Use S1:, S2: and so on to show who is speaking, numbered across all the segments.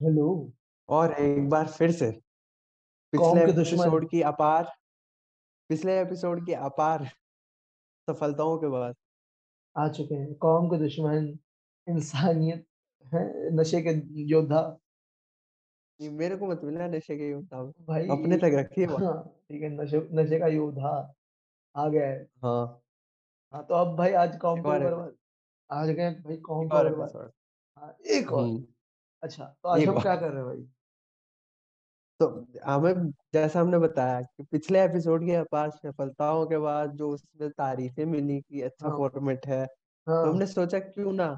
S1: Hello.
S2: और एक बार फिर से। पिछले
S1: कौम के दुश्मन।
S2: एपिसोड की अपार पिछले एपिसोड की अपार सफलताओं के बाद।
S1: आ चुके हैं। कौम के दुश्मन इंसानियत है नशे के योद्धा।
S2: ये मेरे को मत मिला नशे के मुताबिक अपने तक रखिए बात
S1: हाँ ठीक है नशे नशे का योद्धा आ गया है।
S2: हाँ।
S1: हाँ तो अब भाई आज कौम
S2: एक
S1: को
S2: और
S1: बर्बाद आज गए भाई कौम
S2: एक और
S1: बर्बाद।
S2: एपिसोड।
S1: हाँ एक और।
S2: हम्म।
S1: अच्छा तो आज हम
S2: और
S1: क्या कर रहे हैं भाई?
S2: तो हमें जैसा हमने बताया कि पिछले एपिसोड की अपार सफलताओं के बाद जो उसमें तारीफें मिली कि अच्छा
S1: हाँ।
S2: फॉर्मेट है तो हमने
S1: हाँ
S2: सोचा क्यों ना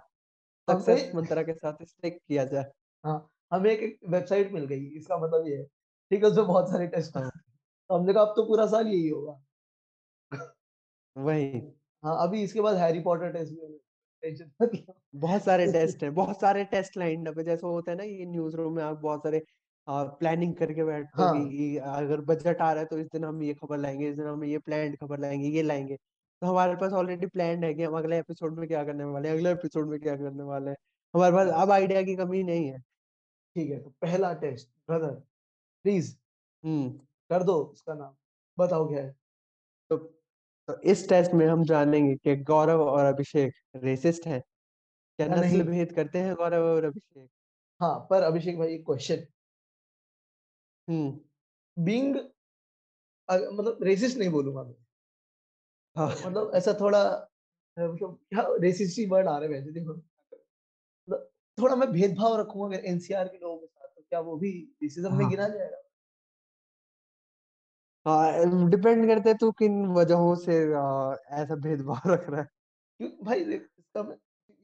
S2: सक्सेस मंत्रा के साथ इसे किया जाए।
S1: हाँ हमें एक, एक वेबसाइट मिल गई इसका मतलब ये है ठीक है उसमें बहुत सारे टेस्ट
S2: हाँ।
S1: तो हमने कहा अब तो पूरा साल यही होगा।
S2: वही।
S1: हाँ अभी इसके बाद हैरी पॉटर टेस्ट भी
S2: बहुत सारे टेस्ट है बहुत सारे टेस्ट लाइन अप है। जैसे होता है ना ये न्यूज़ रूम में आप बहुत सारे प्लानिंग करके बैठते हो कि अगर बजट आ रहा है तो इस दिन हम ये खबर लाएँगे इस दिन हम ये प्लान खबर लाएँगे ये लाएँगे। तो हमारे पास ऑलरेडी प्लान है कि हम अगले एपिसोड में क्या करने वाले हैं अगले एपिसोड में क्या करने वाले हैं। हमारे पास अब आइडिया की कमी नहीं है।
S1: ठीक है तो पहला टेस्ट ब्रदर प्लीज़
S2: हम्म।
S1: कर दो उसका नाम बताओ क्या है।
S2: तो तो इस टेस्ट में हम जानेंगे कि गौरव और अभिषेक रेसिस्ट हैं। क्या
S1: या
S2: नस्ल भेद करते हैं गौरव और अभिषेक?
S1: हाँ पर अभिषेक भाई एक क्वेश्चन
S2: हम्म।
S1: बीइंग मतलब रेसिस्ट नहीं बोलूँगा मैं।
S2: हाँ।
S1: मतलब ऐसा थोड़ा मतलब क्या रेसिस्ट ही वर्ड आ रहे वैसे देखो। मतलब थोड़ा मैं भेदभाव रखूँगा अगर एनसीआर के लोगों के साथ तो क्या वो भी रेसिज्म में गिना
S2: हाँ
S1: जाएगा?
S2: हाँ डिपेंड करते हैं तू किन वजहों से आ, ऐसा भेदभाव रख रहा है।
S1: क्योंकि भाई देख इसका मैं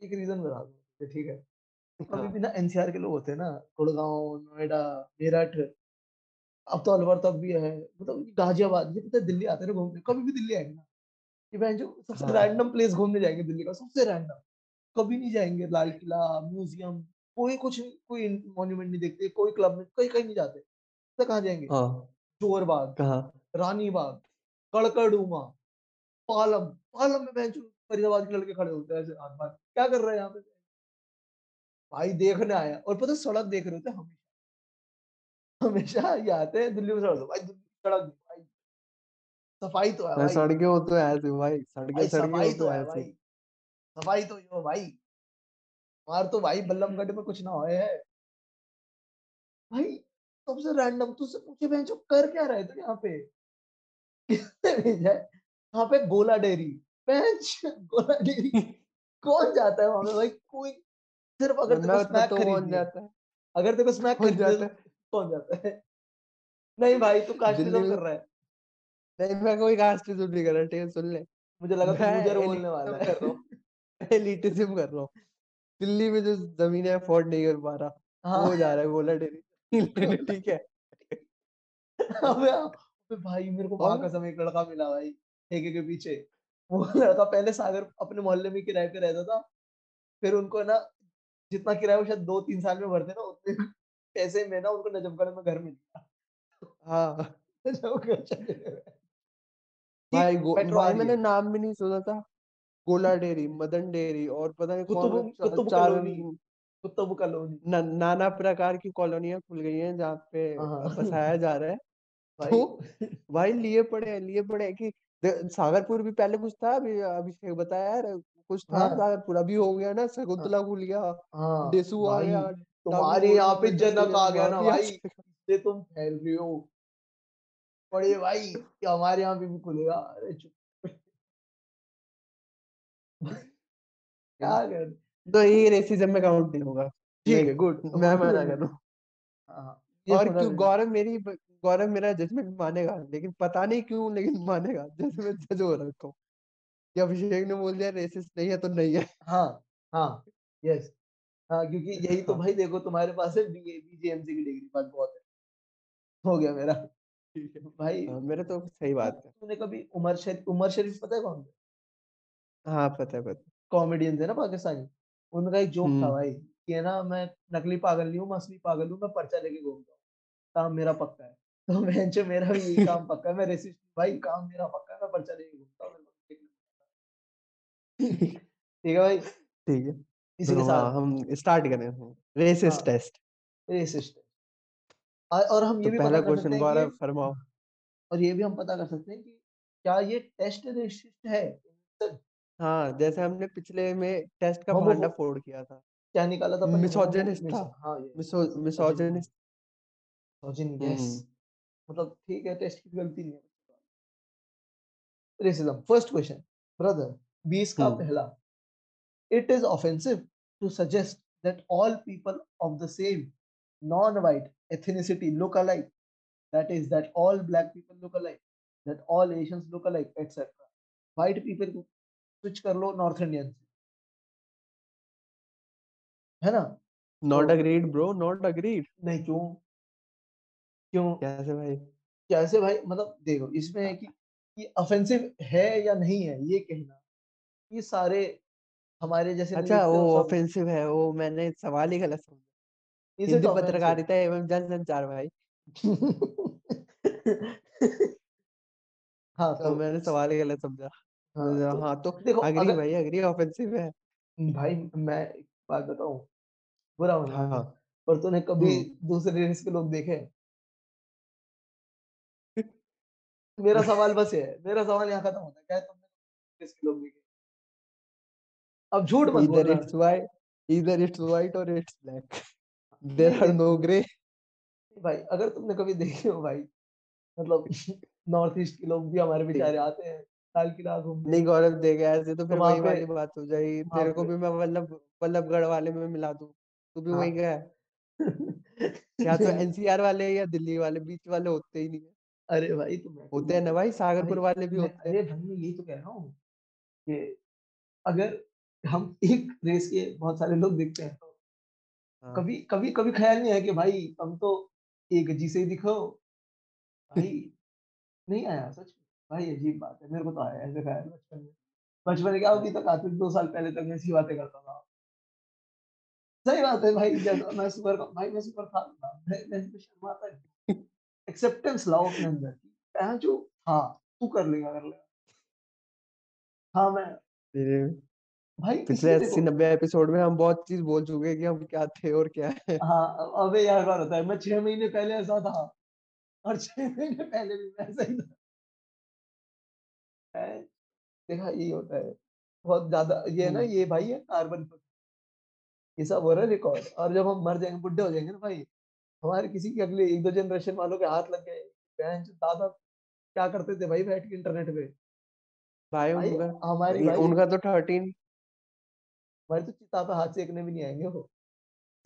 S1: एक रीजन बता दूँ ठीक है। कभी
S2: हाँ।
S1: भी ना एनसीआर के लोग होते हैं ना गुड़गांव नोएडा मेरठ अब तो अलवर तक भी है मतलब गाजियाबाद ये पता है दिल्ली आते हैं ना घूमने कभी भी दिल्ली आएँगे ना ये बहन जो सबसे
S2: हाँ।
S1: रैंडम प्लेस घूमने जाएँगे दिल्ली का सबसे रैंडम कभी नहीं जाएँगे लाल किला म्यूज़ियम कोई कुछ कोई मॉन्यूमेंट नहीं देखते कोई क्लब में कहीं कहीं नहीं जाते कहाँ जाएँगे?
S2: हाँ
S1: ज़ोर बाग
S2: कहाँ?
S1: रानी बाग कड़कड़ूमा पालम पालम में बहन फरीदाबाद के लड़के खड़े होते हैं क्या कर रहे हैं यहाँ पे? भाई देखने आया। और पता सड़क देख रहे होते हमेशा। हमेशा ये आते हैं दिल्ली में सड़क भाई दिल्ली सड़क भाई। सफ़ाई तो है भाई।
S2: सड़कें हो तो ऐसे भाई। सड़कें
S1: भाई
S2: हो
S1: सफ़ाई
S2: तो
S1: तो
S2: ऐसे
S1: भाई। सफ़ाई तो यो भाई। मार तो भाई बल्लमगढ़ में कुछ ना होए है। भाई सबसे रैंडम तुझसे पूछे बहन जो कर क्या रहे थे यहाँ पे? किसने भेजा है? यहाँ पे गोला डेयरी बहन गोला डेयरी कौन जाता है वहाँ पे भाई? कोई सिर्फ़ अगर तेरे को स्मैक
S2: तो कौन जाता है।
S1: अगर तेरे को स्मैक
S2: कौन जाता
S1: तो
S2: है।
S1: कौन जाता है? नहीं भाई तू
S2: दिल्ली
S1: कास्टिज्म कर रहा है।
S2: नहीं मैं कोई कास्ट नहीं कर रहा ठीक है सुन ले।
S1: मुझे लगा तू
S2: मैं
S1: लूजर बोलने वाला है।
S2: हूँ एलिटिज्म कर रहा हूँ। दिल्ली में जो जमीनें अफोर्ड नहीं कर पा रहा।
S1: हाँ।
S2: वो जा रहा है गोला डेरी। ठीक है।
S1: अबे अबे भाई मेरे को वहाँ कसम एक लड़का मिला भाई ठेके के पीछे। वो लड़का पहले सागर अपने मोहल्ले में किराए पे रहता था फिर उनको ना जितना किराया वो शायद दो तीन साल में भरते ना उतने पैसे में ना उनको नजमगढ़ में घर मिल गया।
S2: हाँ। भाई भाई मैंने नाम भी नहीं सुना था। गोला डेरी मदन डेयरी और पता नहीं कौन चार
S1: कुतुब कॉलोनी
S2: न, नाना प्रकार की कॉलोनियाँ खुल गई हैं जहाँ पे
S1: हाँ
S2: बसाया जा रहा है।
S1: भाई
S2: तो? भाई लिए पड़े हैं लिए पड़े हैं कि सागरपुर भी पहले कुछ था अभी अभिषेक बताया यार कुछ था
S1: हाँ।
S2: सागरपुर अभी हो गया ना
S1: हाँ।
S2: शकुंतला खुल गया
S1: हाँ
S2: देसू आ गया
S1: तुम्हारे यहाँ पे जनक आ गया ना भाई इससे तुम फैल रही हो। बड़े भाई कि हमारे यहाँ पे भी खुलेगा अरे चुप। क्या कर
S2: तो ये रेसिज्म में काउंट नहीं होगा।
S1: ठीक है गुड
S2: मैं मना कर रहा हूँ।
S1: हाँ
S2: और क्यों? गौरव मेरी गौरव मेरा जजमेंट मानेगा लेकिन पता नहीं क्यों लेकिन मानेगा। जैसे मैं जज हो रखा हूँ कि अभिषेक ने बोल दिया रेसिस्ट नहीं है तो नहीं है।
S1: हाँ हाँ यस हाँ क्योंकि यही तो
S2: हाँ।
S1: भाई देखो तुम्हारे पास है बीजेएमसी की डिग्री बस बहुत है हो गया मेरा।
S2: ठीक है।
S1: भाई
S2: हाँ मेरे तो सही बात है।
S1: तूने कभी उमर शरीफ उमर शरीफ पता है कौन है?
S2: हाँ पता है पता
S1: कॉमेडियन थे ना पाकिस्तानी? उनका एक जोक था
S2: हम्म।
S1: भाई कि है ना मैं नकली पागल नहीं हूँ मैं असली पागल हूँ मैं पर्चा लेके घूमता हूँ। काम मेरा पक्का है। तो मैं मेरा भी यही काम पक्का है मैं रेसिस्ट भाई काम मेरा पक्का है मैं पर्चा लेके घूमता हूँ। ठीक है भाई?
S2: ठीक है।
S1: इसी के
S2: तो
S1: साथ
S2: हम स्टार्ट करें रेसिस्ट
S1: हाँ।
S2: टेस्ट
S1: रेसिस्ट है अ, और हम
S2: तो
S1: ये भी
S2: पहला
S1: पता कर सकते हैं
S2: फरमाओ।
S1: और ये भी हम पता कर सकते हैं कि क्या ये टेस्ट रेसिस्ट है?
S2: हाँ जैसे हमने पिछले में टेस्ट का भांडा
S1: होमोफो
S2: फोड़ किया था
S1: क्या निकाला था अपन ने होमो
S2: मिसोजिनिस्ट था
S1: हाँ ये
S2: miso misogynist
S1: misogyny yes
S2: hmm
S1: मतलब ठीक है टेस्ट की गलती नहीं है रेसिज्म फ़र्स्ट क्वेश्चन ब्रदर 20 का
S2: हम्म
S1: पहला it is offensive to suggest that all people of the same non-white ethnicity look alike that is that all black people look alike that all asians look alike etc white people switch कर लो north Indian है ना?
S2: Not
S1: तो
S2: agreed bro not agreed
S1: नहीं क्यों? क्यों?
S2: कैसे भाई?
S1: कैसे भाई? मतलब देखो इसमें है कि ये ऑफेंसिव है या नहीं है ये कहना ये सारे हमारे जैसे
S2: अच्छा वो ऑफेंसिव है वो मैंने सवाल ही गलत समझा। हिंदी
S1: ऑफेंसिव
S2: पत्रकारिता एवं जनसंचार भाई।
S1: हाँ
S2: तो
S1: तो
S2: मैंने सवाल ही गलत समझा।
S1: हाँ तो
S2: हाँ तो
S1: देखो
S2: अग्री
S1: अगर
S2: भाई अग्री ऑफेंसिव है।
S1: भाई मैं एक बात बताऊँ बुरा
S2: हाँ
S1: मानना पर तूने कभी
S2: हम्म।
S1: दूसरे रेस के लोग देखे? मेरा सवाल बस ये है मेरा सवाल यहाँ खत्म होता है क्या तुमने लोग देखे? अब झूठ मत
S2: either
S1: बोलना।
S2: it's white either it's white or it's black.
S1: नहीं
S2: there are
S1: देख
S2: no gray.
S1: भाई अगर तुमने कभी देखे हो भाई मतलब नॉर्थ ईस्ट के लोग भी हमारे बेचारे आते हैं लाल किला घूमने
S2: नहीं गौरव देगा ऐसे तो
S1: तो
S2: फिर
S1: वहाँ
S2: वही
S1: पे
S2: वाली बात हो जाएगी।
S1: वहाँ
S2: तेरे को
S1: पे
S2: भी मैं वल्लभ वल्लभगढ़ वाले में मिला दूँ। तू भी वही
S1: हाँ।
S2: गया है? या तो एनसीआर वाले या दिल्ली वाले बीच वाले होते ही नहीं है।
S1: अरे भाई तो मैं
S2: होते हैं ना भाई
S1: भाई
S2: सागरपुर वाले भी
S1: मैं
S2: होते हैं।
S1: अरे भाई मैं यही तो कह रहा हूँ कि अगर हम एक रेस के बहुत सारे लोग देखते हैं तो
S2: हाँ।
S1: कभी कभी कभी ख्याल नहीं है कि भाई हम तो एक जी से ही दिखो। भाई नहीं आया सच में। भाई अजीब बात है मेरे को तो आया ऐसे ख्याल बचपन में। बचपन में क्या अभी तक आते दो साल पहले तक मैं ऐसी बातें करता था। सही बात है भाई जैसा मैं सुपर भाई मैं सुपर था मैं मैं इसमें शर्माता नहीं एक्सेप्टेंस लाओ अपने अंदर कहा जो हाँ तू कर लेगा कर लेगा। हाँ मैं भाई
S2: पिछले अस्सी नब्बे एपिसोड में हम बहुत चीज़ बोल चुके हैं कि हम क्या थे और क्या है।
S1: हाँ अबे यार होता है मैं छह महीने पहले ऐसा था और छह महीने पहले भी मैं ऐसा ही था। देखा यही होता है। बहुत ज़्यादा ये है। ना ये भाई है कार्बन ये सब हो रहा है रिकॉर्ड और जब हम मर जाएँगे बुढ़े हो जाएँगे ना भाई हमारे किसी के अगले एक दो जनरेशन वालों के हाथ लग गए। दादा क्या करते थे भाई बैठ के इंटरनेट पे?
S2: भाई
S1: भाई
S2: उनका
S1: हमारी भाई
S2: उनका तो थर्टीन
S1: हमारी तो चिता पे हाथ सेकने भी नहीं आएँगे वो।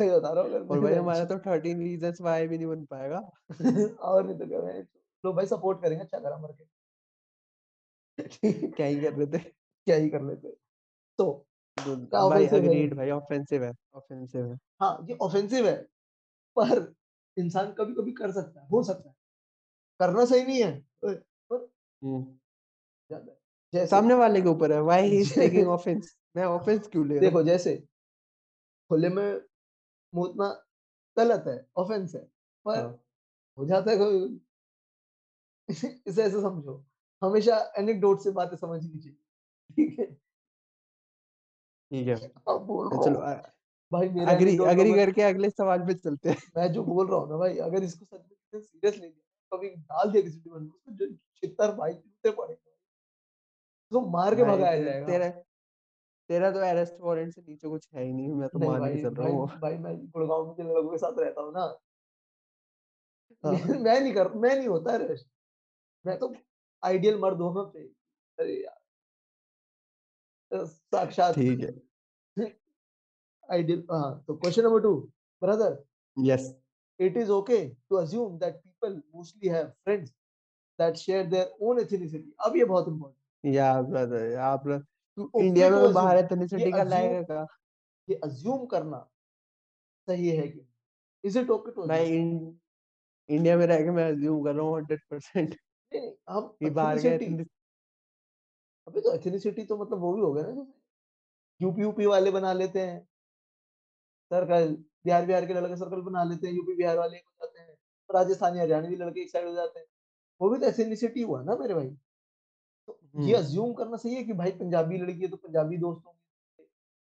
S1: सही बता रहा हूँ
S2: और भाई हमारा तो थर्टीन रीजंस वाई भी नहीं बन पाएगा।
S1: और नहीं तो क्या बहन चोद। लो भाई सपोर्ट करेंगे अच्छा करा मर के।
S2: क्या ही कर रहे थे?
S1: क्या ही कर लेते तो क्या
S2: तो भाई अग्रीड भाई ऑफेंसिव है ऑफेंसिव है।
S1: हाँ ये ऑफेंसिव है पर इंसान कभी कभी कर सकता है हो सकता है। करना सही नहीं है पर
S2: हम्म।
S1: जैसे
S2: सामने वाले के ऊपर है why he is taking offence मैं ऑफेंस क्यों ले
S1: देखो जैसे खुले में मुतना गलत है ऑफेंस है पर
S2: हाँ।
S1: हो जाता है कभी इसे ऐसे समझो। हमेशा एनेक्डोट से बातें समझनी चाहिए ठीक है?
S2: ठीक है।
S1: अब बोल
S2: चलो
S1: भाई मेरा
S2: अग्री अग्री करके अगले सवाल पे चलते हैं।
S1: मैं जो बोल रहा हूँ ना भाई अगर इसको सच में सीरियस ले लिया कभी डाल दिया किसी डिबन में उसको जो छितर भाई जूते पड़ेंगे उसको मार के भगाया जाएगा।
S2: तेरा तेरा तो अरेस्ट वारंट से नीचे कुछ है ही नहीं मैं तो मान के
S1: भाई
S2: चल रहा हूँ।
S1: भाई मैं गुड़गांव में जिन लोगों के साथ रहता हूँ ना।
S2: हाँ।
S1: मैं नहीं कर मैं नहीं होता रेस्ट मैं तो आइडियल मर्द हूँ मैं पे अरे यार। साक्षात
S2: ठीक है।
S1: आइडियल हाँ तो question number two brother.
S2: Yes.
S1: it is okay to assume that people mostly have friends that share their own ethnicity अब ये बहुत important
S2: या ब्रदर या ब्रदर तू इंडिया में बाहर एथनिसिटी का लाएगा का
S1: ये assume करना सही है कि इज़ इट ओके टू
S2: मैं इंडिया में रह के मैं अज्यूम कर रहा हूँ हंड्रेड परसेंट।
S1: नहीं नहीं हम
S2: कि बाहर गए
S1: अबे तो एथनिसिटी तो मतलब वो भी हो गया ना यूपी यूपी वाले बना लेते हैं। सर्कल बिहार बिहार के लड़के सर्कल बना लेते हैं यूपी बिहार वाले हो जाते हैं राजस्थानी हरियाणवी लड़के एक साइड हो जाते हैं। वो भी तो एथनिसिटी हुआ ना मेरे भाई। तो ये
S2: हम्म।
S1: अज्यूम करना सही है कि भाई पंजाबी लड़की है तो पंजाबी दोस्त होंगे।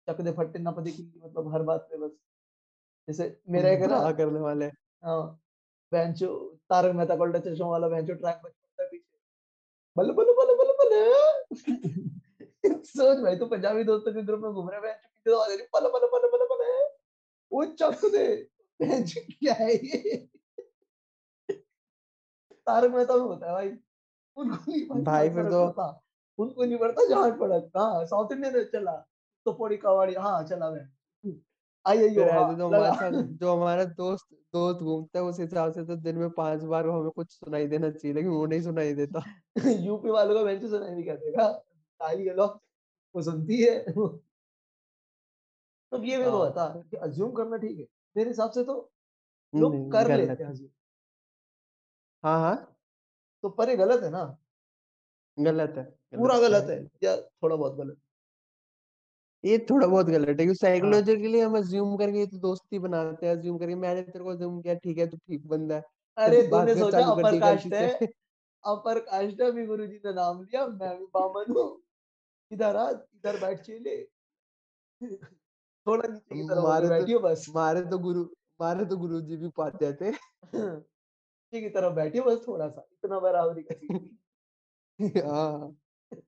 S1: चक दे फट्टे ना पते की मतलब हर बात पे बस। जैसे मेरा एक ना
S2: करने वाले।
S1: हाँ बेंचो तारक मेहता का उल्टा चश्मा वाला बेंचो ट्रैक पीछे बल्ले बल्ले बल्ले बल्ले बल्ले। सोच भाई तो पंजाबी दोस्तों के ग्रुप में घूम रहे हैं बल्ले वो चक दे। क्या है ये? तारक मेहता में होता है भाई। उनको नहीं भाई
S2: भाई फिर तो
S1: पड़ता उनको नहीं पड़ता जहाँ पड़ा कहाँ साउथ इंडियन चला। तो पौड़ी कवाड़ी हाँ चला मैं। आई
S2: फिर
S1: हाँ,
S2: ऐसे तो हमारे साथ जो हमारा दोस्त दोस्त घूमता है उस हिसाब से तो दिन में पाँच बार हमें कुछ सुनाई देना चाहिए लेकिन वो नहीं सुनाई देता।
S1: यूपी वालों का बेंच सुनाई नहीं कर देगा ताली के लोग वो सुनती है। तो ये मेरे को
S2: हाँ।
S1: बता कि अज्यूम करना ठीक है मेरे हिसाब से तो लोग
S2: नहीं,
S1: कर
S2: गलत
S1: लेते हैं
S2: है।
S1: assume।
S2: हाँ हाँ।
S1: तो पर ये गलत है ना?
S2: गलत है
S1: पूरा गलत है। या थोड़ा बहुत गलत?
S2: ये थोड़ा बहुत गलत है क्योंकि
S1: हाँ।
S2: साइकोलॉजिकली हम अज्यूम करके तो दोस्ती बनाते हैं अज्यूम करके मैंने तेरे को अज्यूम किया ठीक है तू ठीक बंदा है।
S1: अरे तूने सोचा अपर कास्ट है? अपर कास्ट है भी गुरु जी ने नाम लिया मैं भी बामन हूँ। इधर आ इधर बैठ चले। थोड़ा नीचे की तरफ़
S2: मारे तो
S1: बैठियो बस।
S2: मारे तो गुरु मारे तो गुरु जी भी पाते थे
S1: नीचे की तरफ़ बैठियो बस थोड़ा सा इतना बराबरी का
S2: हाँ।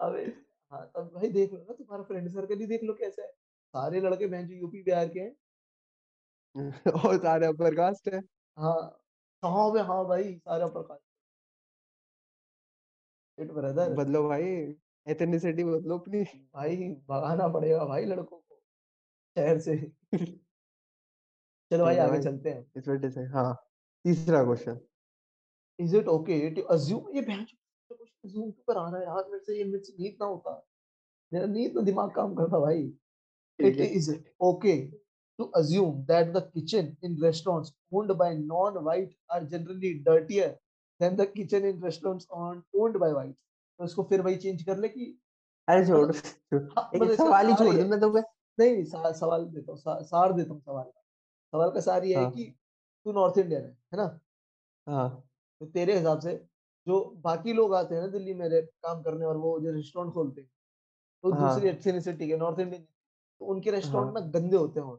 S1: अबे हाँ तब भाई देख लो ना तुम्हारा फ्रेंड सर्कल ही देख लो कैसे है। सारे लड़के बहन जो यूपी बिहार के हैं।
S2: और सारे अपर कास्ट है।
S1: हाँ हाँ बे हाँ भाई सारा प्रकार इट ब्रदर
S2: बदलो भाई एथेनिसिटी बदलो अपनी।
S1: भाई भगाना पड़ेगा भाई लड़कों को शहर से। चलो भाई आगे चलते हैं।
S2: इस वजह से हाँ तीसरा question
S1: is it okay to assume ये बहन अज्यूम क्यों कर आ रहा है यार मेरे से ये मेरे से नीट ना होता। मेरा नीट में दिमाग काम करता भाई। it
S2: है।
S1: is okay to assume that the kitchen in restaurants owned by non-white are generally dirtier than the kitchen in restaurants owned owned by whites. तो इसको फिर वही चेंज कर ले कि
S2: अरे छोड़
S1: हाँ,
S2: एक
S1: मतलब
S2: सवाल ही छोड़ दूँ मैं तो
S1: नहीं नहीं सा, सवाल देता हूँ सा, सार देता हूँ सवाल का। सवाल का सार ये है
S2: हाँ।
S1: कि तू नॉर्थ इंडियन है है ना?
S2: हाँ।
S1: तो तेरे हिसाब से जो बाकी लोग आते हैं ना दिल्ली में काम करने और वो जो रेस्टोरेंट खोलते हैं तो
S2: हाँ।
S1: दूसरी एथनिसिटी के नॉर्थ इंडियन तो उनके रेस्टोरेंट
S2: हाँ।
S1: ना गंदे होते हैं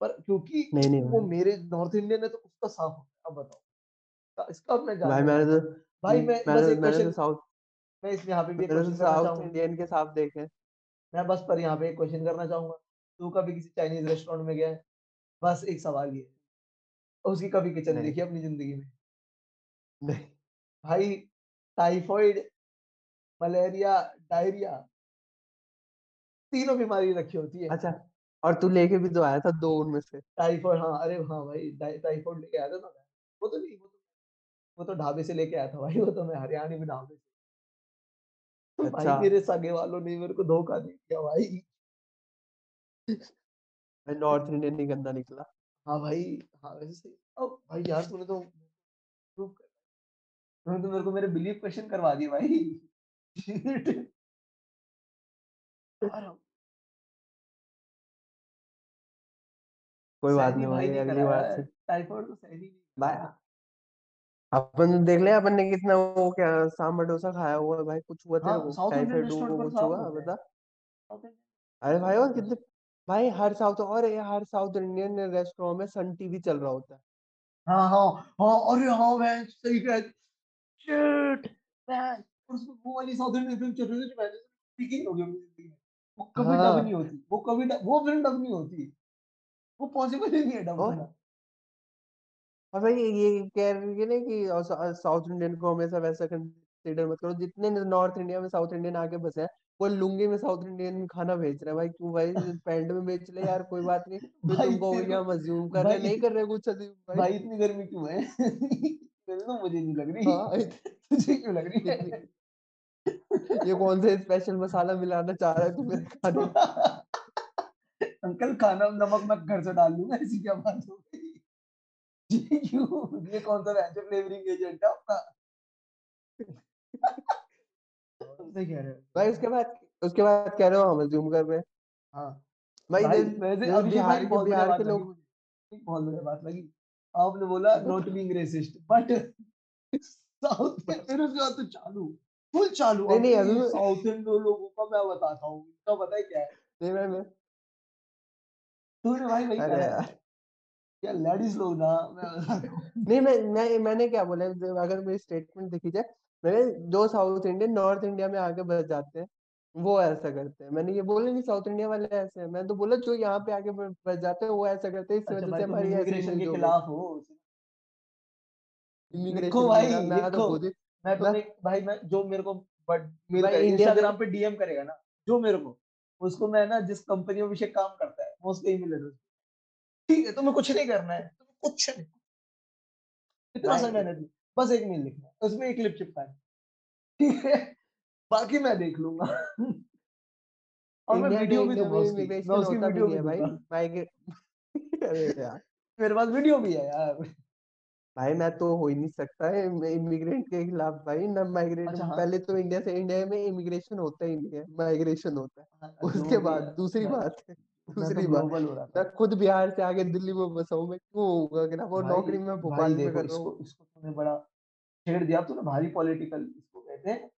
S1: पर क्योंकि
S2: नहीं नहीं
S1: वो
S2: भाई।
S1: मेरे नॉर्थ इंडियन है तो उसका साफ़ होता है अब बताओ। इसका अब मैं
S2: भाई मैंने तो
S1: भाई मैं बस
S2: मैंने
S1: एक
S2: तो
S1: क्वेश्चन
S2: साउथ
S1: मैं इसमें यहाँ पे भी
S2: तो
S1: क्वेश्चन
S2: साउथ इंडियन के साफ़ देखे
S1: मैं बस पर यहाँ पे एक क्वेश्चन करना चाहूँगा। तू कभी किसी चाइनीज़ रेस्टोरेंट में गया है? बस एक सवाल ये उसकी कभी किचन देखी अपनी ज़िंदगी में?
S2: नहीं।
S1: भाई टाइफॉइड मलेरिया डायरिया तीनों बीमारी रखी होती है।
S2: अच्छा और तू लेके भी तो आया था दो उनमें से।
S1: टाइफॉइड हाँ अरे हाँ भाई टाइ- टाइफॉइड लेके आया था ना वो तो नहीं वो तो वो तो ढाबे से लेके आया था भाई वो तो मैं हरियाणा में ढाबे से। तो भाई
S2: अच्छा।
S1: मेरे सगे वालों ने मेरे को धोखा दे दिया भाई।
S2: मैं नॉर्थ इंडियन नहीं गंदा निकला।
S1: हाँ भाई हाँ वैसे सही। अब भाई यार तूने तो प्रूव तूने तो मेरे को मेरे बिलीव क्वेश्चन करवा दिए भाई।
S2: कोई बात नहीं
S1: भाई
S2: भाई अगली बार से।
S1: है तो सहनी नहीं
S2: भाई अपन देख ले अपन ने कितना वो क्या सांभर डोसा खाया हुआ है भाई कुछ हुआ तेरे
S1: हाँ इंडियन
S2: टाइफाइड हुआ कुछ हुआ? बता। अरे भाई और कितने भाई हर साउथ और ये हर साउथ इंडियन रेस्टोरेंट में सन टीवी चल रहा होता है।
S1: हाँ हाँ हाँ अरे हाँ मैं सही कह शिट मैं और उसमें वो वाली साउथ इंडियन फ़िल्म चल रही थी जो मैंने ज़िंदगी में वो कभी डब नहीं होती वो कभी डब- वो फ़िल्म डब नहीं होती वो पॉसिबल ही नहीं है डब होना
S2: और भाई ये कह रही है ना कि साउथ इंडियन को हमेशा वैसा कंसीडर मत करो जितने नॉर्थ इंडिया में साउथ इंडियन आके बसे हैं वो लुंगी में साउथ इंडियन खाना बेच रहे हैं भाई क्यों भाई पैंट में बेच ले यार कोई बात नहीं फिर
S1: भाई
S2: तुम कहोगे
S1: तेरे
S2: कि
S1: को
S2: हम अज्यूम कर रहे नहीं कर रहे कुछ भाई
S1: भाई इतनी गर्मी क्यों है तो मुझे नहीं लग रही।
S2: हाँ
S1: तुझे क्यों लग रही है?
S2: ये कौन से स्पेशल मसाला मिलाना चाह रहा है तू मेरे खाने
S1: अंकल खाना नमक मैं घर से डाल लूँगा ऐसी क्या बात हो गई? ये क्यों? ये कौन सा वेज फ्लेवरिंग एजेंट है आपका? सही कह रहे हो।
S2: भाई उसके बाद उसके बाद कह रहे हो हम अज्यूम कर रहे हैं।
S1: हाँ।
S2: भाई
S1: वैसे भाई
S2: बिहार के बिहार के
S1: लोग बहुत बढ़िया बात लगी। आपने बोला not being racist but south में फिर उसके बाद तो चालू फुल चालू।
S2: नहीं, नहीं,
S1: अभी
S2: अभी
S1: साउथ इंडियन लोगों का मैं बताता हूँ इनका पता है क्या है?
S2: नहीं मैं मैं।
S1: तूने भाई वही
S2: अरे यार।
S1: क्या लेडीज़ लोग ना मैं
S2: नहीं मैं मैं मैंने क्या बोला अगर मेरी स्टेटमेंट देखी जाए मैंने जो साउथ इंडियन नॉर्थ इंडिया में आके बस जाते हैं। वो ऐसा करते हैं। मैंने ये बोला नहीं साउथ इंडिया वाले ऐसे हैं। मैंने तो बोला जो यहाँ पे आके बस जाते हैं वो ऐसा करते हैं इस
S1: अच्छा
S2: वजह से हमारी
S1: इमिग्रेशन के
S2: हो
S1: खिलाफ हो
S2: इमिग्रेशन
S1: भाई
S2: की मैं तो खुद
S1: मैं
S2: मैं
S1: तुम्हें भाई मैं जो मेरे को बट मेरे इंस्टाग्राम पे डीएम करेगा ना जो मेरे को उसको मैं ना जिस कंपनी में विषय काम करता है मैं उसको ईमेल दे ठीक है तुम्हें कुछ नहीं करना है तुम्हें कुछ नहीं। इतना सा मेहनत बस एक मेल लिखना है उसमें एक क्लिप चिपकानी ठीक है? बाकी मैं देख लूँगा। और मैं वीडियो भी दूँगा
S2: में
S1: उसकी मैं उसकी
S2: भी
S1: वीडियो भी
S2: भाई। यार।
S1: मेरे पास वीडियो भी है यार।
S2: भाई मैं तो हो ही नहीं सकता है इमिग्रेंट के खिलाफ भाई। ना माइग्रेट
S1: अच्छा। हाँ
S2: पहले तो इंडिया से इंडिया में इमिग्रेशन होता ही नहीं है। माइग्रेशन होता है।
S1: हाँ,
S2: उसके बाद दूसरी बात है
S1: तो
S2: दूसरी बात मैं खुद बिहार से आगे दिल्ली में बसा हूँ। मैं क्यों होऊँगा? कि ना वो नौकरी में भोपाल में कर रहा हूँ।
S1: इसको इसको तूने बड़ा छेड़ दिया। तूने भारी पॉलिटिकल इसको कहते हैं।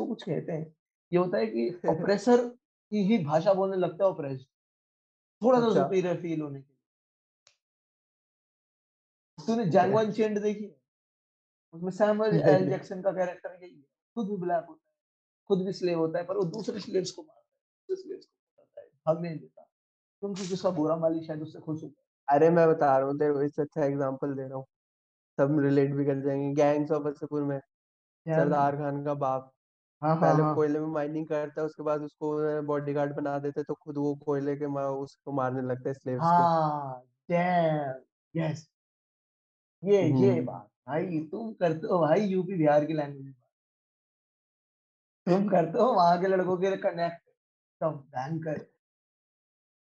S1: इसको कुछ कहते हैं। ये होता है कि ऑपरेसर की ही भाषा बोलने लगता है ऑपरेस थोड़ा सा
S2: अच्छा।
S1: सुपीरियर फील होने के तूने
S2: ठीक
S1: जैंगो
S2: है
S1: अनचेंड देखी है? उसमें सैमुअल एल जैक्सन का कैरेक्टर यही है। खुद भी ब्लैक होता है खुद भी स्लेव होता है पर वो दूसरे स्लेव्स को मारता है slaves को मारता है भागने नहीं देता। क्योंकि जिसका बुरा मालिक शायद उससे खुश होता है
S2: अरे मैं बता रहा हूँ तेरे इससे अच्छा एग्जांपल दे रहा हूँ। सब रिलेट भी कर जाएँगे गैंग्स ऑफ़ वासेपुर में। सरदार खान का बाप।
S1: हाँ हाँ
S2: पहले
S1: हाँ।
S2: कोयले में माइनिंग करता है उसके बाद उसको बॉडीगार्ड बना देते तो खुद वो कोयले के मा, उसको मारने लगता है स्लेव्स को।
S1: हाँ डैम यस ये ये
S2: हम्म।
S1: बात भाई तुम करते हो भाई यूपी बिहार की लैंग्वेज में तुम करते हो वहाँ के लड़कों के कनेक्ट एकदम भयंकर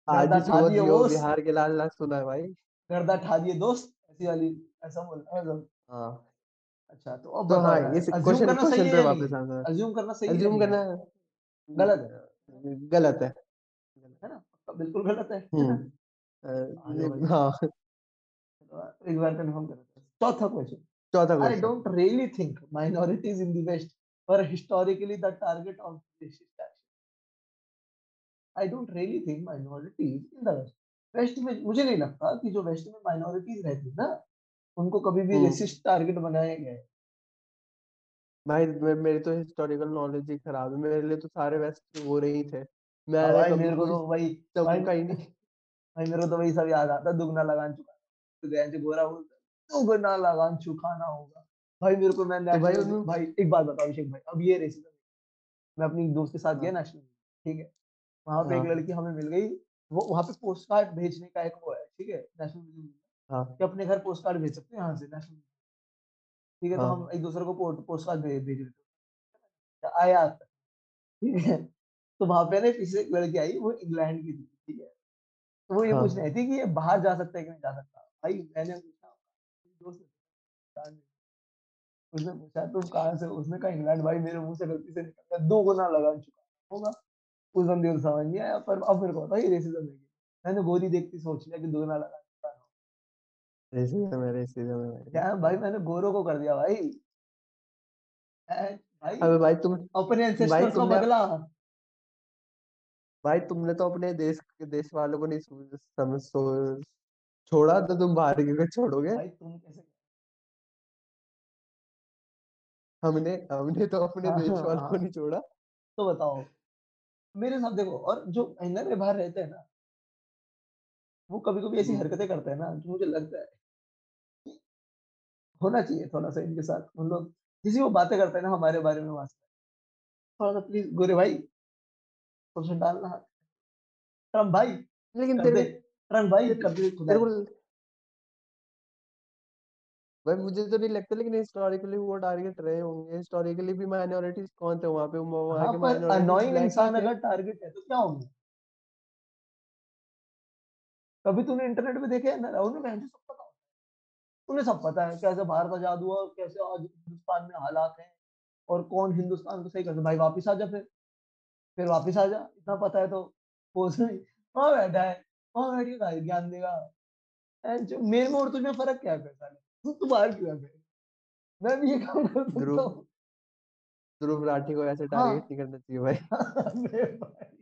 S2: आज
S1: गर्दा
S2: ही
S1: ठा
S2: सुबह
S1: दिए
S2: जियो
S1: दोस्त।
S2: बिहार के लाल लाल सुना है भाई।
S1: गर्दा ठा दिए दोस्त ऐसी वाली ऐसा बोलता है
S2: हाँ।
S1: अच्छा तो अब
S2: तो हाँ
S1: अज्यूम
S2: क्वेश्चन
S1: है
S2: पे वापस आना
S1: अज्यूम करना सही है
S2: अज्यूम करना
S1: गलत है।
S2: गलत है।
S1: है ना? बिल्कुल गलत है है
S2: हम्म। हाँ।
S1: एक बार कंफर्म चौथा क्वेश्चन
S2: चौथा question
S1: don't really think minorities in the West were historically the target of racist action. I don't really think minorities in the West. West में मुझे नहीं लगता कि जो वेस्ट में माइनॉरिटीज रहती है ना उनको कभी भी रेसिस्ट टारगेट बनाया गया है
S2: भाई मे- मेरी तो हिस्टोरिकल नॉलेज ही खराब है मेरे लिए तो सारे वेस्ट हो रहे ही थे।
S1: हाँ
S2: मैंने
S1: भाई मेरे को तो भाई
S2: चमका ही नहीं।
S1: भाई मेरे को तो वही सब याद आता दुगना लगान चुका तो गया जो गोरा बोलता है दुगना लगान चुकाना होगा। भाई मेरे को मैं
S2: तो भाई
S1: भाई एक बात बताओ अभिषेक भाई अब ये रेसिज्म मैं अपनी दोस्त के साथ गया
S2: हाँ।
S1: नेशनल ठीक है? वहाँ पे एक
S2: हाँ।
S1: लड़की हमें मिल गई वो वहाँ पे पोस्ट कार्ड भेजने का एक वो है ठीक है? नेशनल में
S2: हाँ
S1: कि अपने घर पोस्ट कार्ड भेज सकते हैं यहाँ से नेशनल ठीक है तो हम
S2: हाँ
S1: एक दूसरे को पोस्ट कार्ड भेज भेज रहे थे आया ठीक है? तो वहाँ पे ना पीछे एक लड़की आई वो इंग्लैंड की थी ठीक है? तो वो ये पूछ
S2: हाँ
S1: रही थी कि ये बाहर जा सकता है कि नहीं जा सकता? भाई मैंने पूछा दोस्त उसने पूछा तुम कहाँ से उसने कहा इंग्लैंड भाई मेरे मुँह से गलती से निकल गया। दो गुना लगा चुका होगा? उस बंदे को समझ नहीं आया पर अब मेरे को पता ये रेसिज्म है मैंने गोरी देखती सोच लिया कि दो गुना लगा
S2: रेसिज्म है रेसिज्म है भाई
S1: मैंने गोरों को कर दिया भाई। भाई
S2: अबे भाई तुम
S1: अपने एंसेस्टर्स का बदला।
S2: भाई तुमने तो अपने देश के देश वालों को नहीं समझ छोड़ा तो तुम बाहर के को छोड़ोगे?
S1: भाई तुम कैसे
S2: हमने हमने तो अपने
S1: हाँ
S2: देश
S1: हाँ
S2: वालों को
S1: हाँ।
S2: नहीं छोड़ा।
S1: तो बताओ मेरे साथ देखो और जो महीने में बाहर रहते हैं ना वो कभी कभी ऐसी
S2: हम्म।
S1: हरकतें करते हैं ना जो मुझे लगता है होना चाहिए थोड़ा सा इनके साथ। उन लोग जिसी वो बातें करते हैं ना हमारे बारे में वहाँ से। थोड़ा सा प्लीज़ गोरे भाई कुछ डालना ट्रंप भाई
S2: लेकिन तेरे
S1: ट्रंप भाई
S2: तेरे,
S1: कर दे
S2: तेरे को भाई मुझे तो नहीं लगता लेकिन हिस्टोरिकली वो टारगेट रहे होंगे। हिस्टोरिकली भी माइनॉरिटीज कौन थे वहाँ पे? वहाँ के
S1: पर
S2: माइनॉरिटीज
S1: अनोइंग इंसान अगर टारगेट है तो क्या होंगे? कभी तूने इंटरनेट पे देखे है ना? राहुल में बहन सब पता होता है उन्हें सब पता है कैसे भारत आज़ाद हुआ कैसे आज हिंदुस्तान में हालात हैं और कौन हिंदुस्तान को सही करता भाई वापिस आ जा फिर। फिर वापिस आ जा। इतना पता है तो पोस्ट नहीं। वहाँ बैठा है। वहाँ बैठ के ज्ञान देगा। मेरे में और तुझमें फ़र्क क्या है साले? तू तू बाहर क्यों है मैं भी ये काम कर सकता हूँ।
S2: ध्रुव राठी को ऐसे
S1: हाँ।
S2: टारगेट नहीं करना चाहिए भाई।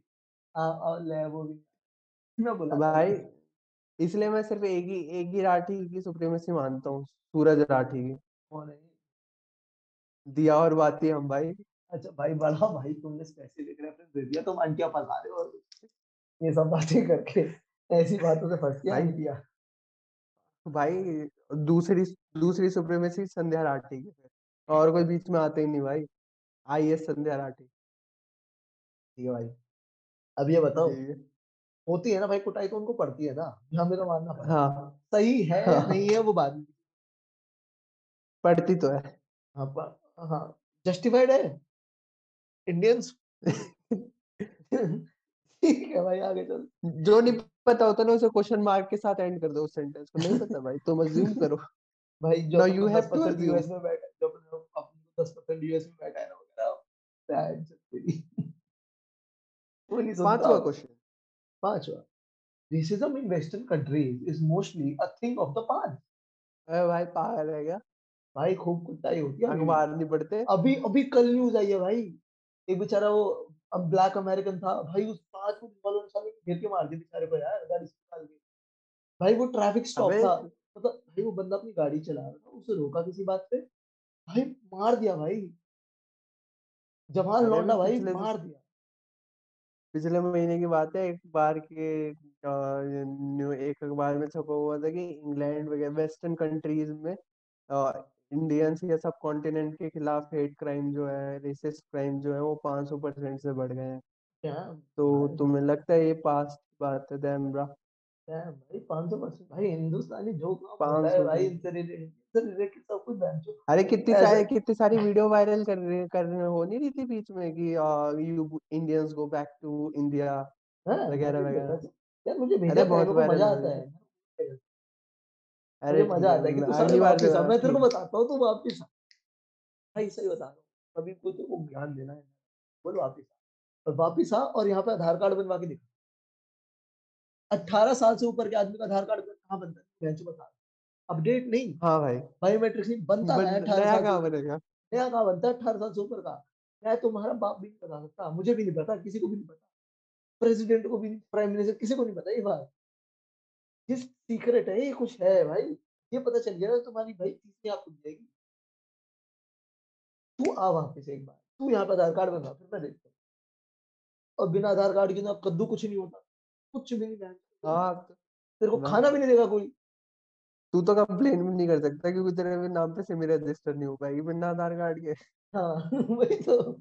S1: हाँ और ले वो भी। मैं हूँ
S2: भाई
S1: भाई
S2: इसलिए मैं सिर्फ़ एक ही एक ही राठी की सुप्रीमेसी मानता हूँ, सूरज राठी की।
S1: कौन है
S2: दिया और बाती हम भाई।
S1: अच्छा भाई बड़ा भाई तुमने स्पेसिफिक रेफरेंस दे दिया, तुम आंटियाँ फँसा रहे हो ये सब बातें करके ऐसी बातों से फँसती हैं
S2: भाई
S1: आंटियाँ।
S2: भाई दूसरी दूसरी सुप्रीमेसी संध्या राठी की और कोई बीच में आते ही नहीं भाई। आईएएस संध्या राठी।
S1: ठीक है भाई। अब ये बताओ। होती है ना भाई कुटाई तो उनको पड़ती है ना, हमें तो मानना पड़ेगा।
S2: हाँ।
S1: सही है
S2: हाँ।
S1: नहीं है वो में
S2: पड़ती तो है।
S1: हाँ, हाँ, जस्टिफाइड है? इंडियंस ठीक है भाई आगे चलो।
S2: जो नहीं पता होता ना उसे क्वेश्चन मार्क के साथ एंड कर दो उस सेंटेंस को, नहीं पता भाई तुम अज़्यूम करो।
S1: भाई जो
S2: यू हैव टू।
S1: यूएस में बैठा जो अपन को अपन 10% यूएस में बैठा है ना वगैरह, भैन चोद तेरी। वो नहीं सुनता।
S2: 5वां क्वेश्चन।
S1: 5वां racism in western countries is mostly a thing of the past.
S2: अरे भाई पागल है क्या?
S1: भाई खूब कुटाई होती है।
S2: अखबार नहीं पढ़ते?
S1: अभी अभी कल न्यूज़ आई है भाई। एक बेचारा वो अब ब्लैक अमेरिकन था, भाई उस 5 पुलिस वालों ने साले घेर के मार दिया बेचारे को यार गाड़ी से निकाल के। भाई वो ट्रैफ़िक स्टॉप था, मतलब भाई वो बंदा अपनी गाड़ी चला रहा था, उसे रोका किसी बात पे, भाई मार दिया भाई। जवान लौंडा भाई मार दिया।
S2: पिछले महीने की बात है एक बार के न्यू एक अखबार में छपा हुआ था कि इंग्लैंड वगैरह वेस्टर्न कंट्रीज़ में इंडियंस या सब कॉन्टिनेंट के खिलाफ हेट क्राइम जो है, रेसिस्ट क्राइम जो है वो 500% से बढ़ गए हैं।
S1: क्या
S2: तो तुम्हें लगता है ये पास्ट बात है डैम ब्रा?
S1: क्या भाई 500% भाई हिंदुस्तानी जो काम होता
S2: 500
S1: भाई इनसे रिलेटेड रिलेटेड सब कुछ बहनचोद
S2: अरे कितनी सारी कितनी सारी वीडियो वायरल कर रहे कर रहे हो नहीं रही थी बीच में कि you Indians go back to India वगैरह वगैरह
S1: यार मुझे भेजा
S2: बहुत
S1: मज़ा आता है।
S2: अरे
S1: मज़ा आता है कि तू
S2: बार
S1: वापिस आ, मैं तेरे को बताता हूँ तू वापिस आ। भाई सही बता रहा हूँ, अभी को तेरे को ज्ञान देना है, बोल वापिस आ। और वापिस आ और यहाँ पे आधार कार्ड बनवा के दिखा। 18 साल से ऊपर के आदमी का आधार कार्ड कहाँ बनता है? बता। अपडेट नहीं,
S2: हाँ भाई
S1: बायोमेट्रिक्स नहीं बनता
S2: बन
S1: है 18
S2: नया कहाँ बनेगा
S1: नया कहाँ बनता है 18 साल से ऊपर का? मैं तुम्हारा बाप भी नहीं बता सकता, मुझे भी नहीं पता, किसी को भी नहीं पता। प्रेसिडेंट को भी प्राइम मिनिस्टर किसी को नहीं पता ये बात। ये सीक्रेट है, ये कुछ है भाई। ये पता चल गया तुम्हारी भाई तीसरी आँख खुल जाएगी। तू आ वापिस एक बार, तू यहाँ पे आधार कार्ड बनवा फिर मैं देखता। और बिना आधार कार्ड के ना कद्दू कुछ नहीं होता, कुछ भी नहीं।
S2: हाँ
S1: तेरे को खाना भी नहीं देगा कोई।
S2: तू तो कंप्लेन भी नहीं कर सकता क्योंकि तेरे नाम पे सिम रजिस्टर नहीं हो पाएगी बिना आधार कार्ड के।
S1: हाँ वही तो।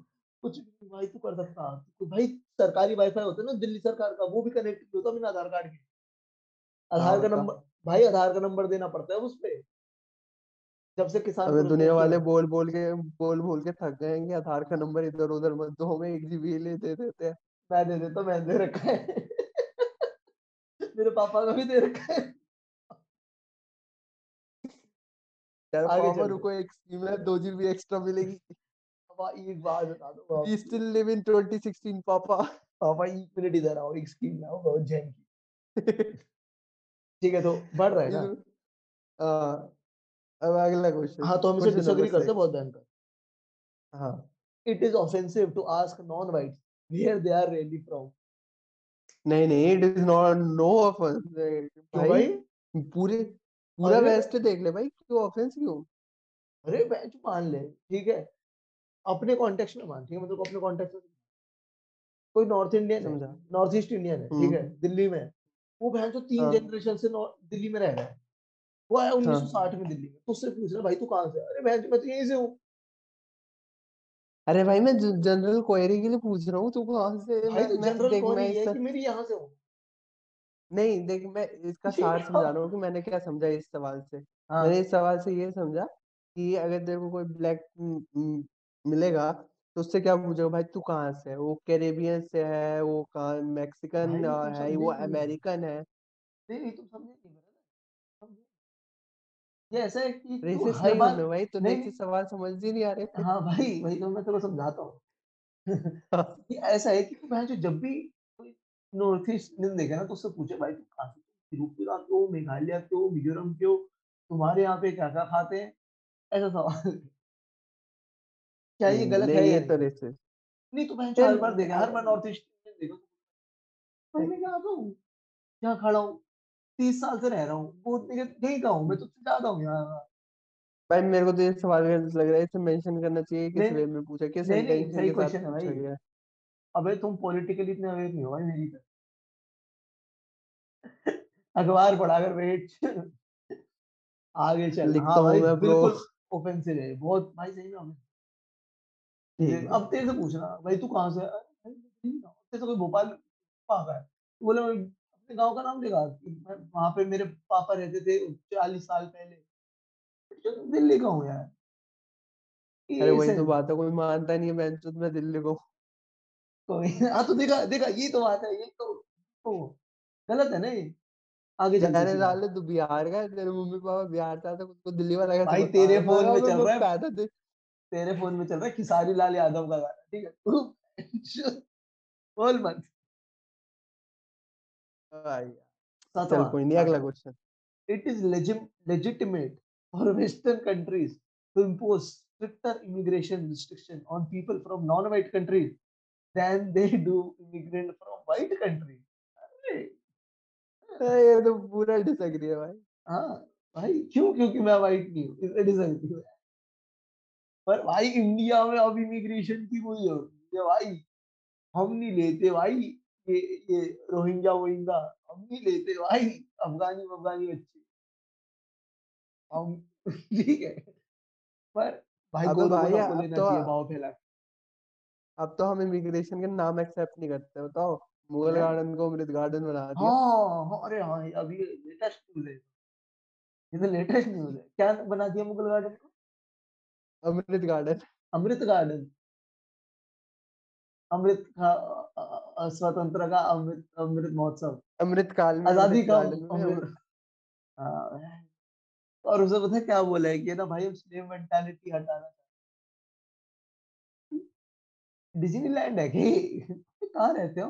S1: कुछ भी भाई तू कर सकता। तो भाई सरकारी वाईफाई होता है ना दिल्ली सरकार का वो भी कनेक्ट होता बिना आधार कार्ड के।
S2: हाँ
S1: आधार का नंबर भाई आधार का नंबर देना पड़ता है उस पे। जब से किसान
S2: अबे दुनिया वाले बोल बोल के बोल बोल के थक गए हैं कि आधार का नंबर इधर उधर मत दो हमें एक जीबी ले दे देते हैं।
S1: मैं दे देता हूँ, मैंने दे रखा है। मेरे पापा का भी दे रखा है। आगे
S2: रुको एक स्कीम है दो जीबी एक्स्ट्रा मिलेगी।
S1: पापा एक बात बता दो
S2: वी स्टिल लिव इन 2016 पापा।
S1: पापा इक्वलिटी इधर आओ एक स्कीम लाओ बहुत जैन की। ठीक है तो बढ़ रहा है ना?
S2: अब अगला क्वेश्चन
S1: हाँ तो हम इसे डिसएग्री करते बहुत भयंकर।
S2: हाँ।
S1: It is offensive to ask non-whites where they are really from
S2: नहीं नहीं it is not no offence भाई?
S1: भाई?
S2: पूरे पूरा वेस्ट देख ले भाई क्यों ऑफेंस क्यों?
S1: अरे बेंच मान ले ठीक है? अपने कॉन्टेक्स्ट में मान ठीक है? मतलब अपने कॉन्टेक्स्ट में कोई नॉर्थ इंडियन है
S2: समझा।
S1: नॉर्थ ईस्ट इंडियन है ठीक है?
S2: हम्म
S1: दिल्ली में। वो बहन जो तीन
S2: हाँ।
S1: जनरेशन से दिल्ली में रह रहा है। वो आया
S2: हाँ।
S1: 1960 में दिल्ली में तो उससे पूछ रहा भाई तू कहाँ से है? अरे बहन मैं तो यहीं से हूँ।
S2: अरे भाई मैं जनरल क्वेरी के लिए पूछ रहा हूँ तू कहाँ से
S1: भाई
S2: मैं
S1: तो जनरल
S2: देख मैं
S1: है कि मेरी यहाँ से हूँ।
S2: नहीं देख मैं इसका सार समझा रहा हूँ कि मैंने क्या समझा इस सवाल से।
S1: हाँ।
S2: मैंने इस सवाल से ये समझा कि अगर तेरे को कोई ब्लैक मिलेगा तो उससे क्या पूछेगा भाई तू कहाँ से है? वो कैरेबियन से है वो कहाँ मैक्सिकन है वो अमेरिकन है?
S1: नहीं नहीं तुम समझे नहीं। ये ऐसा है कि तू
S2: रेसिस्ट नहीं हूँ
S1: बार
S2: भाई तो
S1: नहीं
S2: नेक्स्ट सवाल समझ ही नहीं आ रहे
S1: हाँ भाई वही तो मैं तेरे समझाता हूँ। ऐसा है कि तू जो जब भी कोई नॉर्थ ईस्ट देखे ना तो उससे पूछे भाई तुम कहाँ से हो? त्रिपुरा के हो मेघालय के हो मिजोरम के हो तुम्हारे यहाँ पे क्या क्या खाते हैं? ऐसा सवाल। क्या ये
S2: हम्म,
S1: गलत है ये
S2: तो रेसिस्ट
S1: नहीं तो बहन हर बार देखे हर बार नॉर्थ ईस्ट देखो। मैं कहाँ का हूँ यहाँ खड़ा हूँ? 30 साल से रह रहा हूँ, वो यहीं का हूँ, मैं तुझसे ज़्यादा हूँ यहाँ।
S2: भाई मेरे को तो ये सवाल गलत लग रहा है, इसे मेंशन करना चाहिए किस
S1: नहीं,
S2: वे में पूछा, किस
S1: नहीं, नहीं, सही क्वेश्चन है भाई। अबे तुम पॉलिटिकली इतने अवेयर नहीं हो भाई मेरी तरह। अखबार पढ़ा कर बैठ। आगे चल।
S2: लिखता
S1: हाँ भाई,
S2: मैं ब्रो।
S1: बिल्कुल ऑफेंसिव है, बहुत भाई सही में। अब तेरे से पूछना, भाई तू कहाँ से है? तेरे से कोई भोपाल कहाँ का है? तो बोला मैं गाँव का नाम लेगा वहाँ पे मेरे पापा रहते थे 40 साल पहले। दिल्ली का हूँ यार।
S2: अरे वही तो बात है, कोई मानता नहीं है बेंचोद मैं दिल्ली का।
S1: कोई हाँ, तो देखा देखा ये तो बात है, ये तो तो गलत है ना ये। आगे
S2: जाने। साले तू बिहार का तेरे मम्मी-पापा बिहार से आते को दिल्ली वाला कैसे
S1: भाई तेरे?
S2: मैं
S1: फ़ोन में चल रहा है
S2: पैदा दे
S1: तेरे फ़ोन में चल रहा है खेसारी लाल यादव का गाना, ठीक है? बोल मत।
S2: भाई यार। चल
S1: सातवाँ
S2: कोई नहीं, अगला
S1: सातवाँ
S2: question.
S1: It is legim legitimate for Western countries to impose stricter immigration restriction on people from non-white countries than they do immigrant from white countries. अरे!
S2: अरे ये तो पूरा डिसएग्री है भाई।
S1: हाँ, भाई क्यों? क्योंकि मैं व्हाइट नहीं हूँ, इसलिए डिसएग्री है। पर भाई इंडिया में अब इमिग्रेशन की कोई ज़रूरत नहीं है भाई। हम नहीं लेते भाई ये ये रोहिंग्या-वोहिंगा, हम नहीं लेते भाई अफ़गानी-वफ़गानी बच्चे। हम ठीक है। पर भाई को
S2: भाई
S1: लेना
S2: तो
S1: चाहिए भाव फैला
S2: अब तो हम इमिग्रेशन के नाम एक्सेप्ट नहीं करते, बताओ? मुगल गार्डन को अमृत गार्डन बना दिया।
S1: हाँ, हाँ, अरे हाँ, अभी लेटेस्ट न्यूज़ है। ये तो लेटेस्ट न्यूज़ है। क्या बना दिया मुगल गार्डन को?
S2: अमृत गार्डन।
S1: अमृत गार्डन। अमृत का अ, स्वतंत्र का अमृत अमृत महोत्सव।
S2: अमृत काल में
S1: आज़ादी का अमृत
S2: अमृत
S1: हाँ, और उसे पता क्या बोला है कि ना भाई हम स्लेव मेंटालिटी हटाना डिज़्नीलैंड है कि कहाँ रहते हो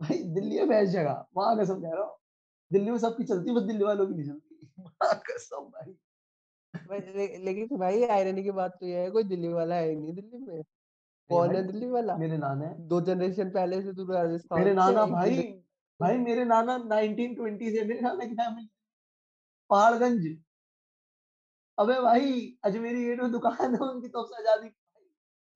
S1: भाई दिल्ली है बेस्ट जगह, वहाँ कसम कह रहा हूँ। दिल्ली में सबकी चलती बस दिल्ली वालों की नहीं चलती। वहाँ कसम भाई।
S2: ले लेकिन भाई आयरनी की बात तो यह है कोई दिल्ली वाला है ही नहीं दिल्ली में। कौन है दिल्ली वाला?
S1: मेरे नाना हैं।
S2: 2 जनरेशन पहले से तू राजस्थान से
S1: नाना भाई भाई मेरे नाना 1920 से मेरे नाना की फैमिली पहाड़गंज। अबे भाई अजमेरी गेट में दुकान है उनकी से आज़ादी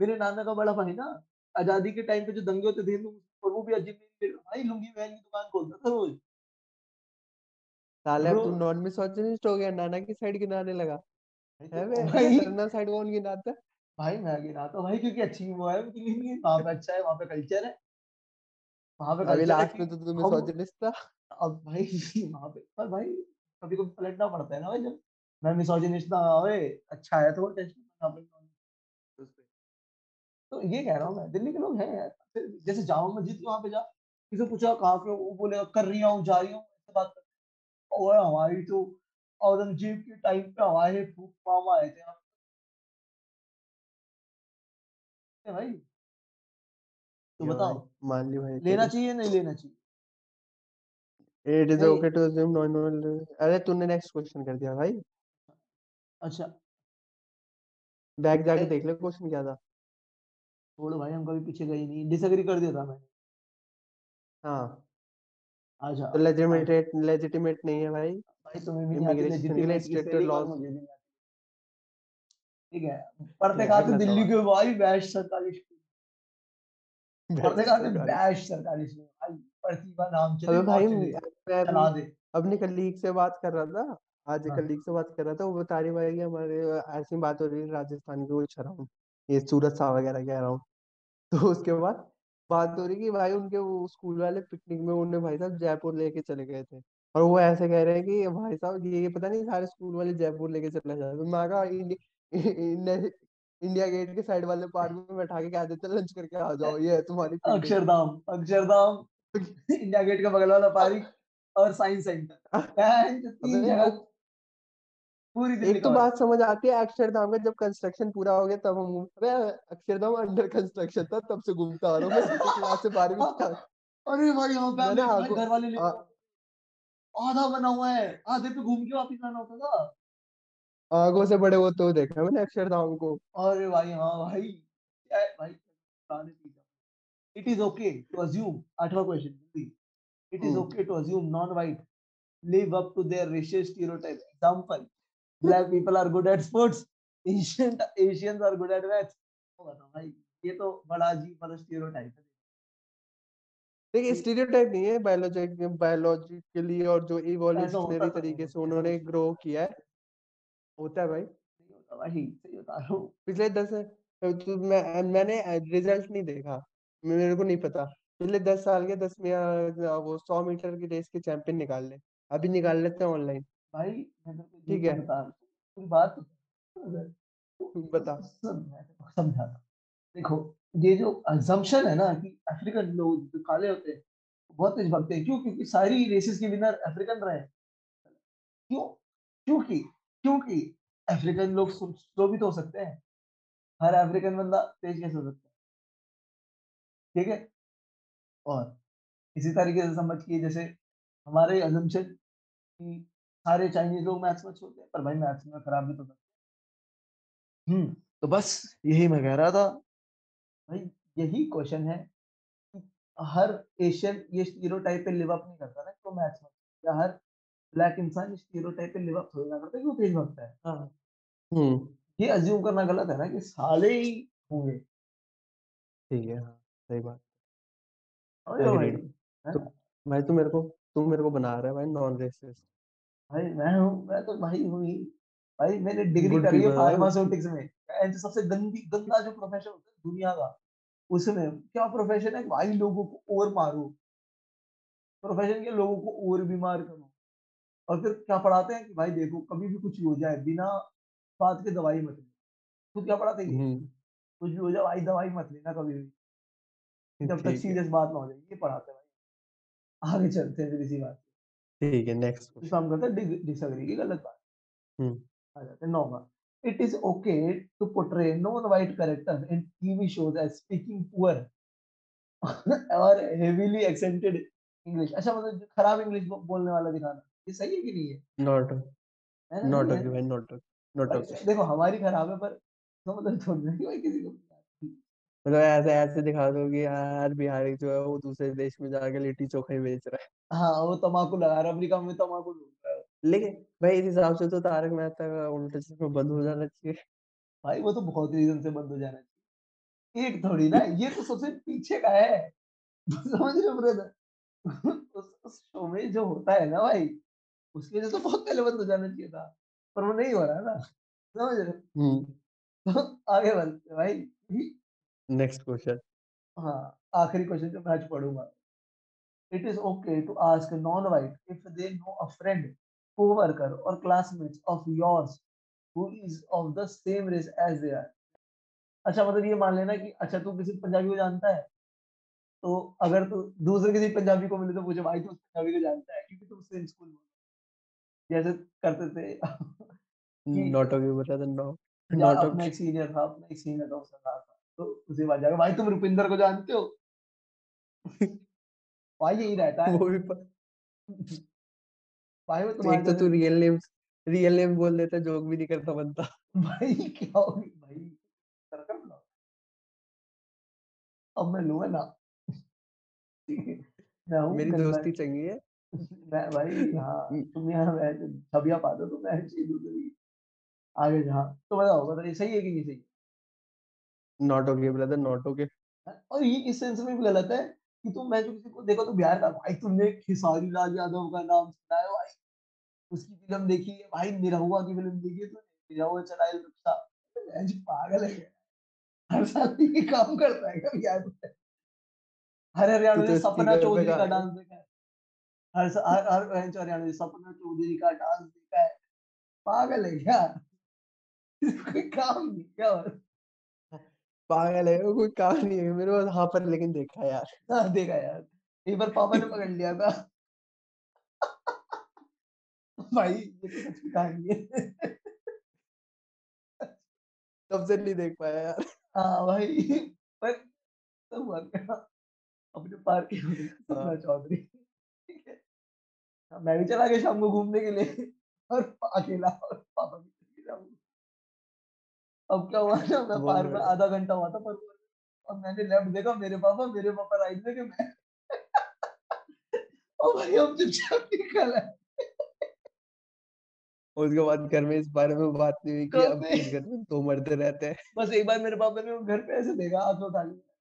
S1: मेरे नाना का बड़ा भाई ना आज़ादी के टाइम पे जो दंगे होते थे और वो भी अजमेरी गेट भाई लुंगी बहन की दुकान खोलता था रोज़।
S2: साले तू नॉन मिसोजिनिस्ट हो गया, नाना की साइड गिनाने लगा। है
S1: तो
S2: बे? साइड कौन गिनाता है?
S1: भाई मैं गिनाता हूँ भाई क्योंकि अच्छी वो है उनकी ज़िंदगी वहाँ पे अच्छा है, वहाँ पे कल्चर है। वहाँ पे
S2: अभी लास्ट में तो तू
S1: हम
S2: मिसोजिनिस्ट था।
S1: अब भाई वहाँ पे पर भाई कभी-कभी पलटना पड़ता है ना भाई जब मैं मिसोजिनिस्ट ना ओए अच्छा है तो टेस्ट तो ये कह रहा हूँ मैं दिल्ली के लोग हैं यार फिर जैसे जामा मस्जिद वहाँ पे जा किसी से पूछा कहाँ पे वो बोलेगा कर रही हूँ जा रही हूँ ऐसे बात करते ओए हमारी तो औरंगज़ेब के टाइम पे हमारे फूफ मामा आए थे पे भाई। तो बताओ।
S2: मान ली भाई
S1: लेना चाहिए नहीं लेना चाहिए?
S2: It is okay to assume non अरे तूने नेक्स्ट क्वेश्चन कर दिया भाई।
S1: अच्छा।
S2: बैक जाके देख ले क्वेश्चन क्या था।
S1: छोड़ो भाई हम कभी पीछे गए नहीं। डिसएग्री कर दिया था मैंने
S2: हाँ।
S1: अच्छा।
S2: तो
S1: हाँ।
S2: लेजिटिमेट लेजिटिमेट नहीं है भाई।
S1: भाई तुम्हें भी नहीं आती लेजिटिमेट
S2: लॉज़
S1: मुझे भी नहीं ठीक है पढ़ते
S2: अगला
S1: दिल्ली के भाई बेस्ट सरकारी स्कूल पढ़ते कहाँ थे
S2: सरकारी
S1: स्कूल भाई प्रतिभा नाम चले
S2: भाई
S1: चला दे
S2: अपनी कलीग से बात कर रहा था। आज एक
S1: हाँ
S2: कलीग से बात कर रहा था, वो बता रही भाई हमारे ऐसी बात हो रही है राजस्थान की वो हूँ। ये सूरत सा वगैरह कह रहा हूँ। तो उसके बाद बात हो रही कि भाई उनके वो स्कूल वाले पिकनिक में उन्हें भाई साहब जयपुर लेके चले गए थे। और वो ऐसे कह रहे हैं कि भाई साहब ये पता नहीं सारे स्कूल वाले जयपुर लेके चले जाते। मैं कहा इंडि इंडिया गेट के साइड वाले पार्क में बैठा के कह देते लंच करके आ जाओ, ये है तुम्हारी
S1: अक्षरधाम अक्षरधाम इंडिया गेट का बगल वाला पार्क और साइंस सेंटर।
S2: अब
S1: पूरी
S2: एक तो बात समझ आती है अक्षरधाम का जब कंस्ट्रक्शन पूरा हो गया तब हम अबे अक्षरधाम अंडर कंस्ट्रक्शन था तब से घूमता आ रहा हूँ मैं क्लास से बारहवीं तक
S1: अरे भाई यहाँ पे घर वाले आधा बना हुआ है आधे पे घूम के वापिस आना होता था।
S2: आगों से बड़े होते हुए देखा मैंने अक्षरधाम को।
S1: अरे भाई हाँ भाई। क्या है भाई पुराने चीज़ it is okay to assume आठवां question it is okay to assume non white live up to their racial stereotypes. Example, black people are good at sports, Asian Asians are good at maths. तो भाई ये तो बड़ा अजीब वाला stereotype है।
S2: देखिए स्टीरियोटाइप नहीं है बायोलॉजिक बायोलॉजिकली और जो इवोल्यूशनरी
S1: तो
S2: तरीके से उन्होंने ग्रो किया है। होता है भाई।
S1: नहीं होता भाई सही बता रहा हूँ।
S2: पिछले दस तो मैं मैंने रिज़ल्ट नहीं देखा मेरे को नहीं पता। पिछले दस साल के दस वो सौ मीटर की रेस के चैंपियन निकाल ले अभी निकाल लेते हैं ऑनलाइन।
S1: भाई ये
S2: ठीक
S1: तो
S2: है।
S1: बता तो। तू-
S2: बता।
S1: समझाता देखो ये जो assumption है ना कि अफ्रीकन लोग जो काले होते हैं बहुत तेज भागते हैं। क्यों? क्योंकि सारी रेसेस के विनर अफ्रीकन रहे। क्यों? क्योंकि क्योंकि अफ्रीकन लोग स्लो भी तो हो सकते हैं। हर अफ्रीकन बंदा तेज कैसे हो सकता है? ठीक है? और इसी तरीके से समझ कि जैसे हमारे assumption कि सारे चाइनीज़ लोग मैथ्स में अच्छे हैं, पर भाई मैथ्स में खराब भी तो करते हम्म तो बस यही मैं कह रहा था। भाई, यही क्वेश्चन है कि हर एशियन ये स्टीरियोटाइप पे लिव अप नहीं करता ना तो मैथ्स में या हर ब्लैक इंसान स्टीरियोटाइप पे लिव अप थोड़ी ना करता क्यों तेज भागता है?
S2: हाँ। हम्म
S1: ये अज्यूम करना गलत है ना कि साले ही होंगे।
S2: ठीक है हाँ सही बात।
S1: समझ रहे हो भाई?
S2: एग्रीड
S1: है।
S2: तो
S1: ना
S2: भाई तू मेरे को तू मेरे को बना रहा है भाई नॉन रेसिस्ट
S1: भाई मैं हूँ मैं तो भाई हूँ ही। भाई मैंने डिग्री
S2: गुड
S1: करी है
S2: पीपल भाई
S1: फार्मास्यूटिक्स में। जो सबसे गंदी गंदा जो प्रोफेशन होता है दुनिया का उसमें क्या प्रोफेशन है? भाई लोगों को और मारो। प्रोफेशन के लोगों को और बीमार करो। और फिर क्या पढ़ाते हैं कि भाई देखो कभी भी कुछ भी हो जाए बिना बात के दवाई मत लेना। खुद क्या पढ़ाते हैं
S2: हम्म।
S1: कुछ भी हो जाए भाई दवाई मत लेना कभी भी। जब तक सीरियस बात ना हो जाए ये पढ़ाते हैं भाई। आगे चलते हैं फिर इसी बात
S2: ठीक है नेक्स्ट क्वेश्चन।
S1: हम कहते हैं डिसएग्री की गलत बात।
S2: हम्म।
S1: आ जाते हैं नौवा It is okay to portray non-white characters in TV shows as speaking poor or heavily accented English. अच्छा मतलब खराब इंग्लिश बोलने वाला दिखाना। ये सही है कि नहीं है?
S2: नॉट नॉट ओके भाई नॉट नॉट ओके।
S1: देखो हमारी खराब है पर तो मतलब थोड़ी ना भाई किसी को
S2: मतलब ऐसे ऐसे दिखा दो कि यार बिहारी जो है वो दूसरे देश में जाके लिट्टी चोखा ही बेच रहा है।
S1: हाँ वो तम्बाकू लगा रहा है अमेरिका में तम्बाकू ढूंढ रहा है।
S2: लेकिन भाई इस हिसाब से तो तारक मेहता का उल्टा चश्मा बंद हो जाना चाहिए।
S1: भाई वो तो बहुत रीजन से बंद हो जाना चाहिए। एक थोड़ी ना ये तो सबसे पीछे का है। समझ रहे हो ब्रदर उस उस शो में जो होता है ना भाई उसकी वजह से तो बहुत पहले बंद हो जाना चाहिए था पर वो नहीं हो रहा है ना। समझ रहे तो आगे बढ़ते भाई।
S2: नेक्स्ट क्वेश्चन
S1: हाँ आखिरी क्वेश्चन जो मैं आज पढ़ूँगा। It is okay to ask a non-white if they know a friend co-worker or classmates of yours who is of the same race as they are. अच्छा मतलब ये मान लेना कि अच्छा तू किसी पंजाबी को जानता है तो अगर तू दूसरे किसी पंजाबी को मिले तो पूछे भाई तू उस पंजाबी को जानता है? क्योंकि तुम सेम स्कूल में जैसे करते थे। कि
S2: नॉट ओके बोला था नो नॉट
S1: अपना
S2: ओके
S1: एक सीनियर था अपना एक सीनियर था उसका था। तो उसे बात जाकर भाई तुम रुपिंदर को जानते हो? भाई यही रहता है।
S2: वो भी प-
S1: भाई वो तुम्हारे
S2: तो तू रियल नेम रियल नेम बोल देता जोक भी नहीं करता बनता
S1: भाई क्या हो गई भाई कर कर अब मैं लूँगा ना? है
S2: मेरी दोस्ती चंगी है।
S1: भाई हाँ तुम यहाँ मैं छबिया पा दो तो मैं ऐसे ही दूसरी आगे जहाँ तो बताओ बताइए सही है कि नहीं सही?
S2: Not okay brother not okay
S1: और ये इस सेंस में भी गलत है कि तुम मैं जो किसी को देखो तो बिहार का भाई तुमने खेसारी लाल यादव का नाम सुना है भाई। उसकी फ़िल्म देखी है भाई निरहुआ की फ़िल्म देखी है तूने? निरहुआ चलाए रिक्शा मैं जी पागल है हर साल ये काम करता है क्या बिहार में हर हरियाणा में
S2: तो
S1: सपना चौधरी का डांस देखा है। हर हर हर हर हरियाणा में सपना चौधरी का डांस देखा है पागल है क्या? कोई काम नहीं क्या
S2: पागल है कोई काम नहीं है मेरे पास हाँ पर लेकिन देखा यार।
S1: हाँ, देखा यार। एक बार पापा ने पकड़ लिया था। भाई ये तो सच की कहानी है।
S2: तब से नहीं देख पाया यार।
S1: हाँ भाई पर तो हुआ क्या? अपने पार्क में सपना
S2: हाँ
S1: चौधरी। मैं भी चला गया शाम को घूमने के लिए। और अकेला और पापा भी अब क्या हुआ ना मैं पार्क में आधा घंटा हुआ था पर और मैंने लेफ़्ट देखा मेरे पापा मेरे पापा राइट देखे मैं और भाई हम चुपचाप निकल आए।
S2: उसके बाद घर में इस बारे में बात नहीं हुई कि अब इस घर में 2 मर्द रहते हैं।
S1: बस एक बार मेरे पापा ने घर पे ऐसे देखा हाथ उठा लिया।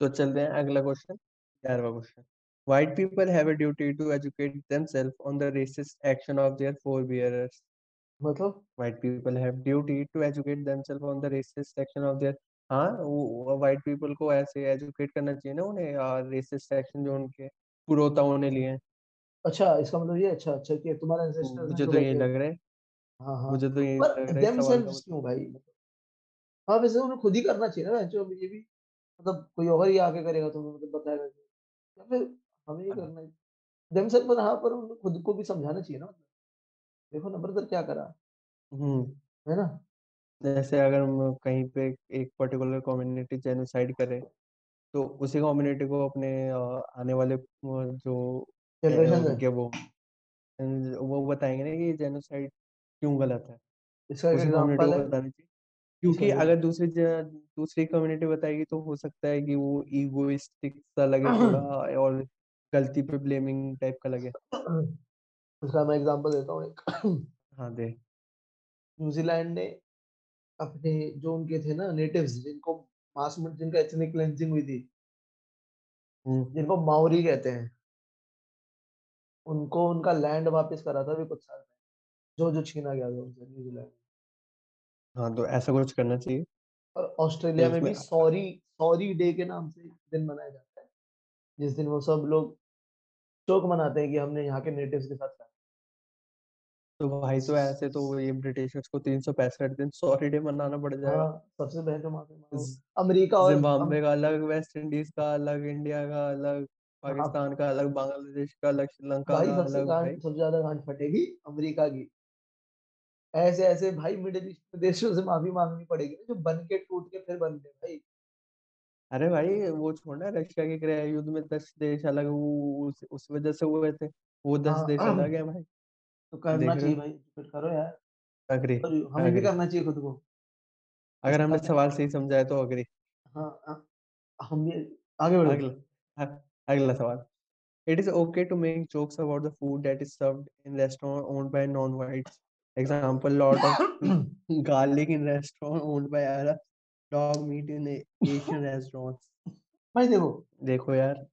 S2: तो चलते हैं अगला question 11वां question White people have a duty to educate themselves on the racist action of their forebearers.
S1: मतलब?
S2: White people have duty to educate themselves on the racist action of their हाँ वो व्हाइट पीपल को ऐसे educate करना चाहिए ना उन्हें resist action जो उनके पुरोताओं ने लिए।
S1: अच्छा इसका मतलब ये अच्छा अच्छा कि तुम्हारे
S2: तो मुझे तो यही लग रहा है।
S1: हाँ हाँ।
S2: मुझे तो यही लग रहा है
S1: देमसेल्व्स क्यों भाई? हाँ वैसे उन्हें खुद ही करना चाहिए ना जो ये भी मतलब कोई और ही आके करेगा तुम्हें मतलब बताएगा या फिर हमें ये
S2: मतलब
S1: करना है देमसेल्फ पर हाँ पर खुद को भी समझाना चाहिए ना मतलब। देखो ना ब्रदर क्या करा।
S2: हम्म
S1: है ना?
S2: जैसे अगर हम कहीं पे एक पर्टिकुलर कम्युनिटी जेनोसाइड करे तो उसी कम्युनिटी को अपने अ, आने वाले अ, जो अ,
S1: जनरेशन है।
S2: उनके वो वो बताएँगे ना कि जेनोसाइड क्यों गलत है।
S1: इसका एक
S2: उसी कम्युनिटी को
S1: है।
S2: बताना चाहिए।
S1: इसका
S2: क्योंकि
S1: एक
S2: अगर दूसरी ज- दूसरी कम्युनिटी बताएगी तो हो सकता है कि वो ईगोइस्टिक सा लगे थोड़ा और गलती पे ब्लेमिंग टाइप का लगे।
S1: इसका मैं एग्जांपल देता हूँ एक।
S2: हाँ दे।
S1: न्यूजीलैंड ने अपने जो उनके थे ना नेटिव्स जिनको मास में जिनका एथनिक क्लेंजिंग हुई थी।
S2: हम्म।
S1: जिनको माओरी कहते हैं। उनको उनका लैंड वापस करा था भी कुछ साल जो जो छीना गया था उनसे न्यूजीलैंड।
S2: हाँ तो ऐसा कुछ करना चाहिए।
S1: और
S2: तो
S1: ऑस्ट्रेलिया में भी सॉरी सॉरी डे के नाम से दिन मनाया जाता है। जिस दिन वो सब लोग शोक मनाते हैं कि हमने यहाँ के नेटिव्स के साथ
S2: तो भाई तो ऐसे तो ये ब्रिटिशर्स को तीन सौ पैंसठ दिन सॉरी डे मनाना पड़ जाएगा
S1: हाँ सबसे पहले तो माफ़ी अमेरिका और
S2: जिम्बाब्वे का अलग वेस्ट इंडीज का अलग इंडिया का अलग
S1: हाँ।
S2: पाकिस्तान का अलग बांग्लादेश का अलग श्रीलंका
S1: भाई
S2: का
S1: सबसे गांड सबसे ज़्यादा गांड फटेगी अमेरिका की। ऐसे ऐसे भाई मिडिल ईस्ट देशों से माफ़ी मांगनी पड़ेगी जो बन के टूट के फिर बनते भाई।
S2: अरे भाई वो छोड़ना रशिया के गृह युद्ध में दस देश अलग वो उस, उस वजह से हुए थे। वो दस देश
S1: हाँ
S2: अलग है भाई।
S1: तो करना
S2: देख रहे
S1: चाहिए भाई फिर करो यार।
S2: अग्री
S1: और हमें भी
S2: अग्री।
S1: करना चाहिए खुद को।
S2: अगर हमने
S1: करने
S2: सवाल सही समझाया तो अग्री।
S1: हाँ हाँ, हम भी आगे बढ़ो।
S2: अगला अ- अगला सवाल। It is okay to make jokes about the food that is served in restaurant owned by non-whites. Example, lot of garlic in restaurant owned by Arabs, dog meat in A- Asian restaurants.
S1: भाई देखो।
S2: देखो यार।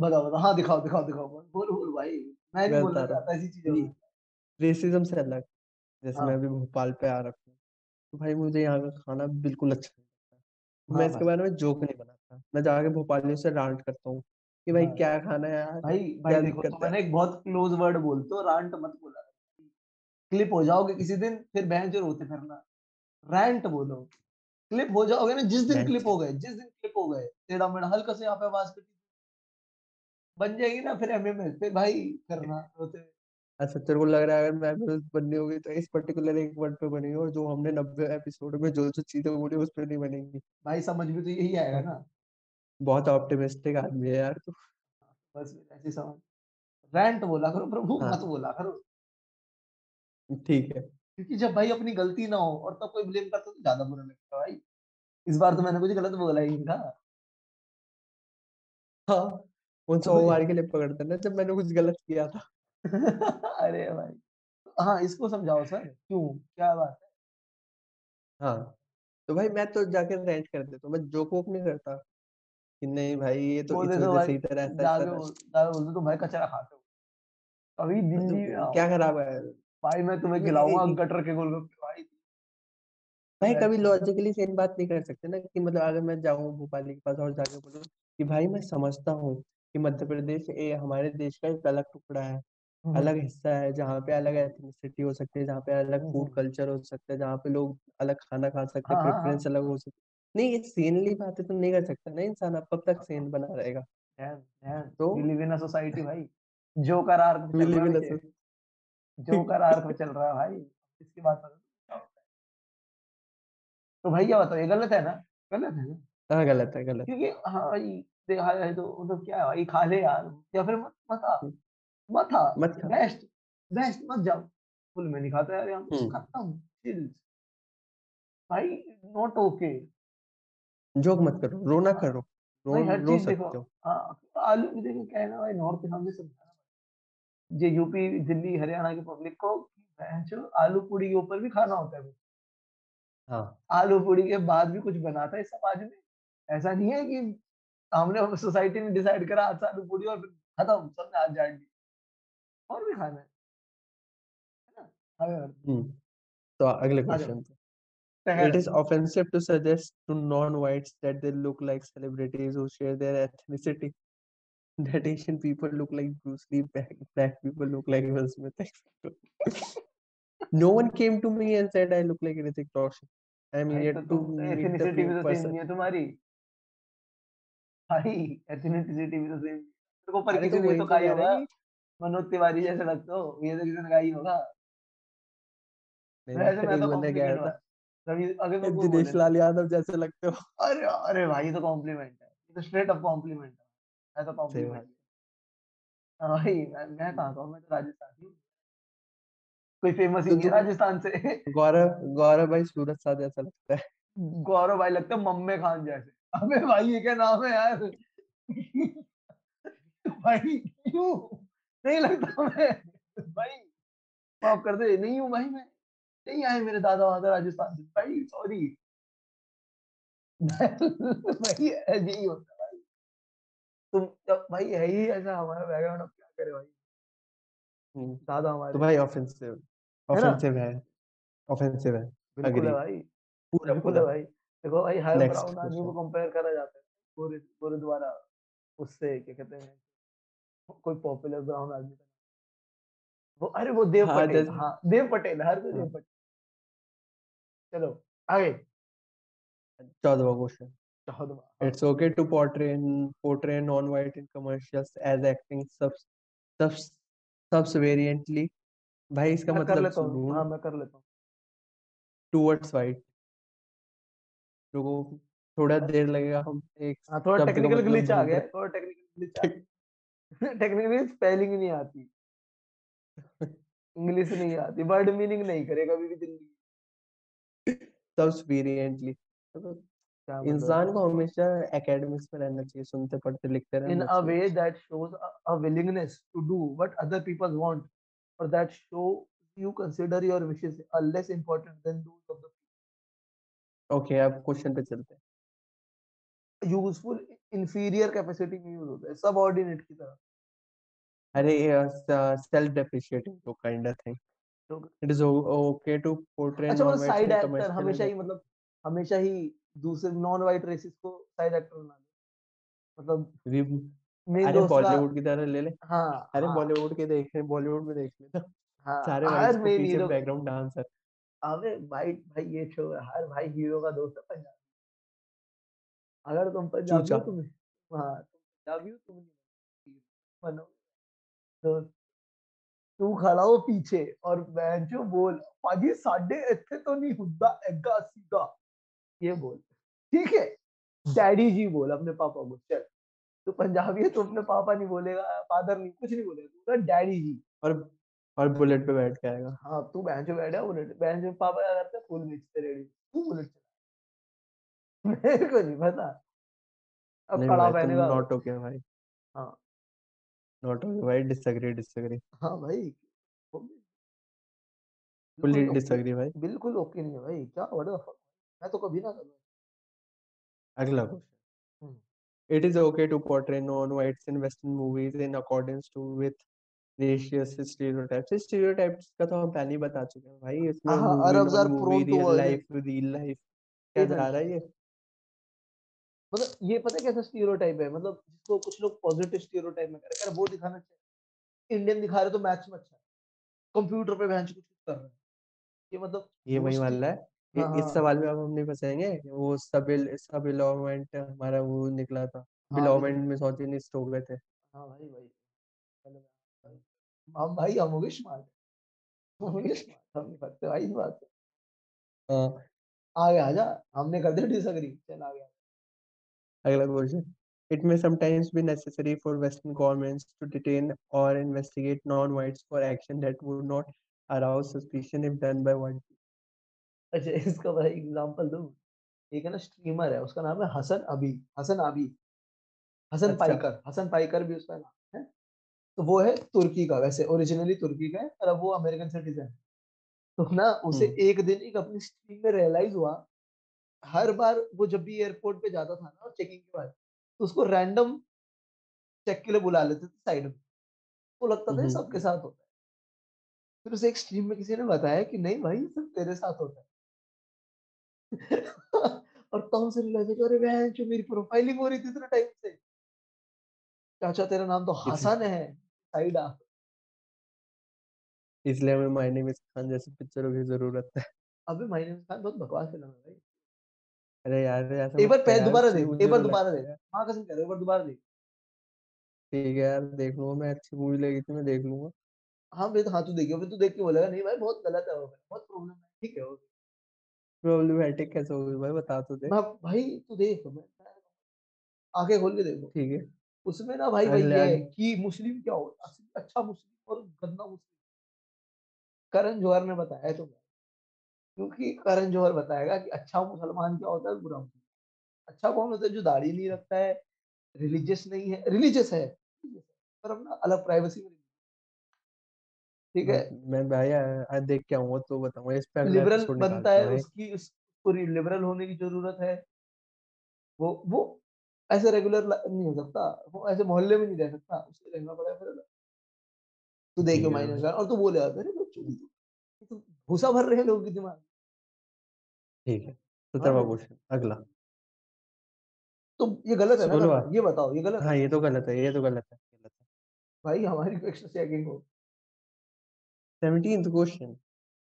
S1: बताओ बताओ। हाँ दिखाओ दिखाओ दिखाओ। बोलो बोलो भाई। मैं
S2: मैं
S1: बोलना चाहता ऐसी चीज़ें
S2: हूँ।
S1: बोलो
S2: रेसिज्म से अलग। जैसे मैं
S1: हाँ।
S2: अभी भोपाल पे आ रखा हूँ। तो भाई मुझे यहाँ का खाना बिल्कुल अच्छा नहीं लगता। तो मैं
S1: हाँ
S2: इसके बारे में जोक नहीं बनाता। मैं जाके भोपालियों से डांट करता हूँ कि भाई
S1: हाँ।
S2: क्या खाना है यार?
S1: भाई भाई देखो तो मैंने एक बहुत क्लोज वर्ड बोलते हो रांट मत बोला। क्लिप हो जाओगे किसी दिन फिर बहन जो रोते फिरना। रैंट बोलो। क्लिप हो जाओगे ना जिस दिन क्लिप हो गए जिस दिन क्लिप हो गए टेढ़ा मेढ़ा हल्का से यहाँ पे आवाज़ कटी बन जाएगी ना फिर एमएमए फिर भाई करना हुए।
S2: अच्छा तेरे को लग रहा है अगर मेमोरीज बननी होगी तो इस पर्टिकुलर एक वर्ड पे बनेगी और जो हमने नब्बे एपिसोड में जो जो चीज़ें बोली उस पे नहीं बनेगी।
S1: भाई समझ में तो यही आएगा ना।
S2: बहुत ऑप्टिमिस्टिक आदमी है यार तू।
S1: बस ऐसे समझ। रैंट बोला करो प्रभु मत
S2: हाँ
S1: बोला करो।
S2: ठीक है।
S1: क्योंकि जब भाई अपनी गलती ना हो और तब कोई ब्लेम करता तो ज़्यादा बुरा लगता है भाई। इस बार तो मैंने कुछ गलत बोला ही नहीं था।
S2: हाँ
S1: तो
S2: सौ बार के लिए पकड़ते ना जब मैंने कुछ गलत किया था।
S1: अरे भाई। हाँ इसको समझाओ सर क्यों? क्या बात है?
S2: हाँ तो भाई मैं तो जाके रेंट कर देता हूँ मैं जोक वोक नहीं करता कि नहीं भाई ये तो इस
S1: तो
S2: वजह से इधर ऐसा ऐसा
S1: बोल जाके बोल दे तुम भाई कचरा खाते हो। दिल्ली में
S2: तो
S1: आओ।
S2: क्या खराब है?
S1: भाई मैं तुम्हें खिलाऊँगा गटर के गोलगप्पे भाई
S2: भाई कभी लॉजिकली सेम बात नहीं कर सकते ना कि मतलब अगर मैं जाऊँ भोपाली के पास और जाके बोलूँ कि भाई मैं समझता हूँ कि मध्य प्रदेश ये हमारे देश का एक अलग टुकड़ा है
S1: हम्म,
S2: अलग हिस्सा है जहाँ पे अलग एथनिसिटी हो सकती है जहाँ पे अलग
S1: हम्म,
S2: फ़ूड
S1: हम्म।
S2: कल्चर हो सकता है जहाँ पे लोग अलग खाना खा सकते
S1: हाँ
S2: हैं
S1: हाँ
S2: प्रेफरेंस
S1: हाँ।
S2: अलग हो सकती है। नहीं ये सेनली बातें तो नहीं कर सकता ना इंसान अब कब तक सेन बना रहेगा? तो
S1: लिव इन सोसाइटी भाई जोकर
S2: लिव इन
S1: पीछे जोकर आर्क पे चल रहा है भाई। इसकी बात करो क्या होता है? तो भैया बताओ ये गलत है ना? गलत है ना?
S2: हाँ गलत है गलत
S1: क्योंकि हाँ। भाई देखा है तो मतलब क्या है भाई खा ले यार। या फिर मत मत आ मत आ
S2: मत खा।
S1: बेस्ट बेस्ट मत जाओ। फुल में नहीं खाता यार यहाँ
S2: हम्म।
S1: खाता हूँ चिल। भाई नॉट ओके
S2: जोक मत करो रो ना करो रो रो सकते हो।
S1: हाँ आलू देखो क्या है ना भाई नॉर्थ के सामने समझाना ये यूपी दिल्ली हरियाणा की पब्लिक को आलू पूड़ी के ऊपर भी खाना होता है।
S2: हाँ।
S1: आलू पूड़ी के बाद भी कुछ बनाता है समाज में। ऐसा नहीं है कि हमने सोसाइटी ने डिसाइड करा आज आलू पूड़ी और खत्म सबने हाथ झाड़ ली। और भी खाना है। है ना? आगे बढ़ते हैं।
S2: हुँ। तो अगले question It is offensive to suggest to non-whites that they look like celebrities who share their ethnicity. That Asian people look like Bruce Lee, black black people look like Will Smith. No one came to me and said I look like Hrithik Roshan. I'm
S1: तो
S2: to
S1: तुम
S2: meet the
S1: भी तो है तुम्हारी। भाई ethnicity भी तो same तेरे को पर किसी
S2: तो
S1: ने तो
S2: तो
S1: कहा होगा मनोज तिवारी जैसे लगते हो ये तो किसी ने कहा ही होगा। वैसे मैं तो
S2: बंदे कह रहा। था
S1: कभी अगर
S2: दिनेश लाल यादव जैसे लगते हो।
S1: अरे अरे भाई ये तो कॉम्प्लीमेंट है। ये तो स्ट्रेट अप कॉम्प्लीमेंट है। मैं तो
S2: सही बात।
S1: हाँ भाई मैं मैं कहाँ का हूँ मैं तो राजस्थानी हूँ। कोई फ़ेमस ही
S2: तो
S1: नहीं है
S2: तू
S1: राजस्थान से।
S2: गौरव गौरव भाई सूरज सा जैसा लगता है।
S1: गौरव भाई लगता है मम्मे खान जैसे। अबे भाई ये क्या नाम है यार? भाई क्यों? नहीं लगता मैं भाई माफ़ कर दे नहीं हूँ भाई मैं। नहीं आए मेरे दादा वादा राजस्थान से। भाई सॉरी। भाई होता है भाई। तुम जब भाई है ही ऐसा हमारा बैकग्राउंड अब क्या करे भाई।
S2: हुँ।
S1: दादा
S2: तो
S1: हमारे
S2: भाई ऑफेंसिव ऑफेंसिव है ऑफेंसिव है।
S1: बिल्कुल है भाई।
S2: पूरा
S1: बिल्कुल है
S2: पूरा।
S1: भाई। देखो भाई हर ब्राउन आदमी को कंपेयर करा जाता है। गोरे गोरे द्वारा उससे क्या कहते हैं कोई पॉपुलर ब्राउन आदमी का वो अरे वो देव
S2: हाँ,
S1: पटेल हाँ, देव पटेल हर कोई देव
S2: हाँ।
S1: पटेल। चलो आगे।
S2: 14वां क्वेश्चन।
S1: 14वां हाँ।
S2: It's okay to portray in portray non-white in commercials as acting subs subs subserviently भाई इसका
S1: मैं कर
S2: मतलब
S1: लेता हूँ। हाँ, मैं कर लेता हूँ।
S2: टुवर्ड्स व्हाइट लोगों को थोड़ा देर लगेगा हम एक
S1: हाँ, थोड़ा टेक्निकल
S2: मतलब
S1: ग्लिच आ गया थोड़ा टेक्निकल ग्लिच। टेक्निकली स्पेलिंग नहीं आती। इंग्लिश नहीं आती। वर्ड मीनिंग नहीं करे कभी भी ज़िंदगी
S2: subserviently तो
S1: क्या मतलब
S2: इंसान को हमेशा एकेडमिक्स में रहना चाहिए सुनते पढ़ते लिखते रहना
S1: a
S2: चाहिए
S1: way that shows a, a willingness to do what other people want or that show you consider your wishes are less important than those of the
S2: okay अब क्वेश्चन पे चलते हैं
S1: useful inferior capacity में use होता है subordinate की तरह
S2: अरे सेल्फ डेप्रिशिएटिंग तो काइंड ऑफ़ थिंग
S1: तो
S2: it is okay to portray
S1: अच्छा मतलब साइड एक्टर हमेशा ही मतलब हमेशा ही दूसरे नॉन वाइट रेसिस को साइड एक्टर बना दे। मतलब
S2: अरे बॉलीवुड की तरह ले ले।
S1: हाँ
S2: अरे
S1: हाँ।
S2: बॉलीवुड के देख बॉलीवुड में देख ले तो
S1: हाँ
S2: सारे
S1: हर
S2: पीछे
S1: हीरो
S2: बैकग्राउंड डांसर
S1: अबे भाई भाई ये छोड़ हर भाई हीरो का दोस्त है पंजाबी। अगर तुम पंजाबी हो तुम हाँ तुम पंजाबी हो तुम बनो तो तू खड़ा हो पीछे और बेंचो बोल पाजी साढ़े इतने तो नहीं हुंदा एगा सीधा ये बोल। ठीक है? डैडी जी बोल अपने पापा को चल। तू पंजाबी है तो अपने पापा नहीं बोलेगा फादर नहीं कुछ नहीं बोलेगा तू डैडी जी।
S2: और और बुलेट पे बैठ के आएगा।
S1: हाँ तू बेंचो बैठा बुलेट बेंचो पापा क्या करते फुल बेचते रेडी तू बुलेट चला। मेरे को नहीं पता। अब कड़ा
S2: तुम
S1: पहनेगा।
S2: नॉट ओके भाई।
S1: हाँ।
S2: नॉट ओके भाई डिसएग्री डिसएग्री
S1: हाँ भाई।
S2: फुल्ली डिसएग्री भाई।
S1: बिल्कुल ओके नहीं है भाई क्या व्हाट द फक मैं तो कभी ना करूँ
S2: अगला question It is okay to portray non-whites in Western movies in accordance to with racist stereotypes. इस stereotypes का तो हम पहले ही बता चुके हैं भाई इसमें non movie
S1: prone to
S2: real life real life क्या जा रहा है ये?
S1: मतलब ये पता है कैसा स्टीरियोटाइप है? मतलब जिसको कुछ लोग पॉजिटिव स्टीरियोटाइप में कर रहे वो दिखाना चाहिए। इंडियन दिखा रहे तो मैथ्स में अच्छा है। कंप्यूटर पे बेंच कुछ कर रहे हैं। ये मतलब
S2: ये वही वाला है। इ-
S1: हाँ
S2: इस
S1: हाँ
S2: सवाल में अब हम नहीं फंसेंगे वो सब सब इलॉमेंट हमारा वो निकला था
S1: हाँ अभी
S2: बिलॉमेंट में सोचनिस्ट हो गए थे
S1: हाँ भाई भाई चलो भाई हम भाई हम हो स्मार्ट हम हो स्मार्ट हम नहीं करते भाई इस बात से
S2: हाँ
S1: आगे आजा हमने कर दिया डिसएग्री चल आगे
S2: अगला question It may sometimes be necessary for Western governments to detain or investigate non-whites for action that would not arouse suspicion if done by white
S1: अच्छा इसका भाई एग्जांपल दूँ? एक है ना स्ट्रीमर है उसका नाम है हसन अभी हसन अभी हसन
S2: अच्छा।
S1: पाइकर हसन पाइकर भी उसका नाम है। तो वो है तुर्की का वैसे ओरिजिनली तुर्की का है और अब वो अमेरिकन सिटीजन है। तो ना उसे एक दिन एक अपनी स्ट्रीम में रियलाइज़ हुआ, हर बार वो जब भी एयरपोर्ट पे जाता था ना चेकिंग के बाद, तो उसको रैंडम चेक के लिए बुला लेते थे साइड में। उसको लगता था सबके साथ होता है। फिर उसे एक स्ट्रीम में किसी ने बताया कि नहीं भाई सब तेरे साथ होता है। और रियलाइज़ हुआ कि अरे बहनचोद मेरी प्रोफ़ाइल ही रही थी इतने टाइम से। चाचा तेरा नाम तो हसन है, साइड।
S2: इसलिए हमें माय नेम इज़ खान जैसी पिक्चरों की ज़रूरत है।
S1: अबे माय नेम इज़ खान बहुत बकवास फ़िल्म है भाई।
S2: अरे यार, ऐसा
S1: एक बार
S2: कह
S1: पह
S2: यार,
S1: दोबारा देख, एक बार दोबारा देख।
S2: है।
S1: माँ कसम कह रहा हूँ एक बार दोबारा देख।
S2: ठीक है यार, देख लूँगा मैं अच्छी मूवी लगी थी मैं देख लूँगा।
S1: हाँ, तो हाँ, तू देखियो फिर तू देख के बोलेगा नहीं भाई बहुत गलत है वो बहुत प्रॉब्लम है, ठीक है वो।
S2: प्रॉब्लमैटिक कैसे होगी भाई बता तो दे?
S1: मैं भाई तू देख मैं आँखें खोल के देखो।
S2: ठीक है।
S1: उसमें ना भाई वही
S2: अगले
S1: है कि मुस्लिम क्या होता है, अच्छा मुस्लिम और गंदा मुस्लिम। करण जौहर ने बताया है तुम्हें। क्योंकि करण जौहर बताएगा कि अच्छा मुसलमान क्या होता है, बुरा मुसलमान। अच्छा कौन होता है जो दाढ़ी नहीं रखता है, रिलीजियस नहीं है रिलिजियस है, पर अपना अलग प्राइवेसी में ठीक है?
S2: मैं भाई आज देख के आऊँगा तो बताऊँगा इस पे
S1: लिबरल बनता है, उसकी उस पूरी लिबरल होने की ज़रूरत है। वो वो ऐसे रेगुलर नहीं हो सकता, वो ऐसे मोहल्ले में नहीं रह सकता, उसे रहना पड़ेगा फिर। तू देखियो
S2: है
S1: माइनस और तू बोलेगा अरे बकचोदी तू, ये तो भूसा भर रहे हैं लोगों के दिमाग
S2: ठीक है, 17वाँ
S1: हाँ,
S2: क्वेश्चन अगला।
S1: तो ये गलत है ना ये बताओ ये गलत हाँ,
S2: ये तो गलत है ये तो गलत है, है।
S1: भाई हमारी तो एक्स्ट्रा चेकिंग हो।
S2: 17th question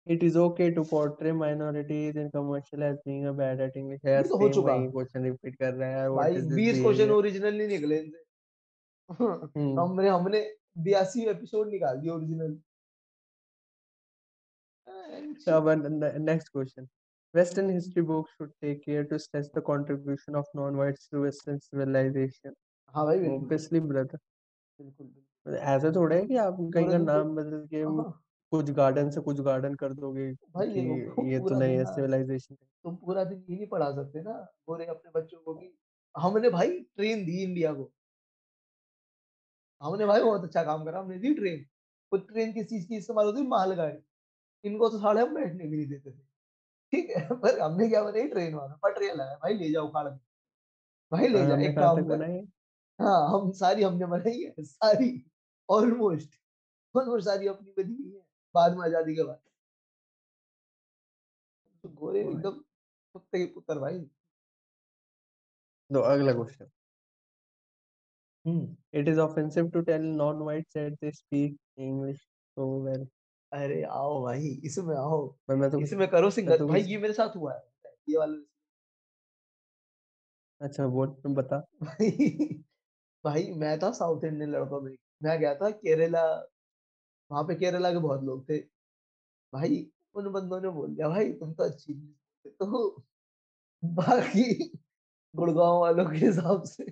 S2: it is okay to portray minorities in commercial as being a bad at English यार
S1: ये तो हो चुका।
S2: क्वेश्चन रिपीट कर रहा है
S1: भाई
S2: इज़
S1: 20 क्वेश्चन? ओरिजिनल नहीं निकले इनसे। हमने हमने 82 एपिसोड निकाल दिए ओरिजिनल।
S2: अब next question Western history books should take care to stress the contribution of non-whites to Western civilization.
S1: हाँ भाई।
S2: Obviously brother.
S1: बिल्कुल।
S2: ऐसा थोड़ा है कि आप कहीं का नाम बदल के
S1: हाँ,
S2: कुछ गार्डन से कुछ गार्डन कर दोगे
S1: भाई पू
S2: ये तो नहीं है सिविलाइजेशन।
S1: तुम पूरा दिन ये नहीं पढ़ा सकते ना पूरे अपने बच्चों को कि हमने भाई ट्रेन दी इंडिया को। हमने भाई बहुत अच्छा काम करा, हमने दी ट्रेन। वो ट्रेन किस चीज़ की इस्तेमाल होती मालगाड़ी। इनको तो साले हम बैठने भी नहीं देते थे। ठीक है? पर हमने क्या बनाई ट्रेन वाला पटरियाँ लगाए, भाई ले जाओ उखाड़। भाई ले
S2: जाओ
S1: एक काम कर
S2: हाँ,
S1: हम सारी हमने बनाई है, सारी ऑलमोस्ट ऑलमोस्ट सारी अपनी बनी हुई है, बाद में आज़ादी के बाद। तो गोरे एकदम कुत्ते के पुत्र भाई।
S2: तो अगला question
S1: hmm.
S2: It is offensive to tell non whites that they speak English so well.
S1: अरे आओ भाई, इसमें आओ,
S2: पर मैं तो
S1: इसमें करो
S2: मैं
S1: सिंगल
S2: तो
S1: भाई ये मेरे साथ हुआ है, ये वाला
S2: अच्छा वो तुम बता।
S1: भाई भाई मैं था साउथ इंडियन लड़कों में, मैं गया था केरला, वहाँ पे केरला के बहुत लोग थे। भाई उन बंदों ने बोल दिया भाई तुम तो अच्छी बोलते बाकी गुड़गाँव वालों के हिसाब से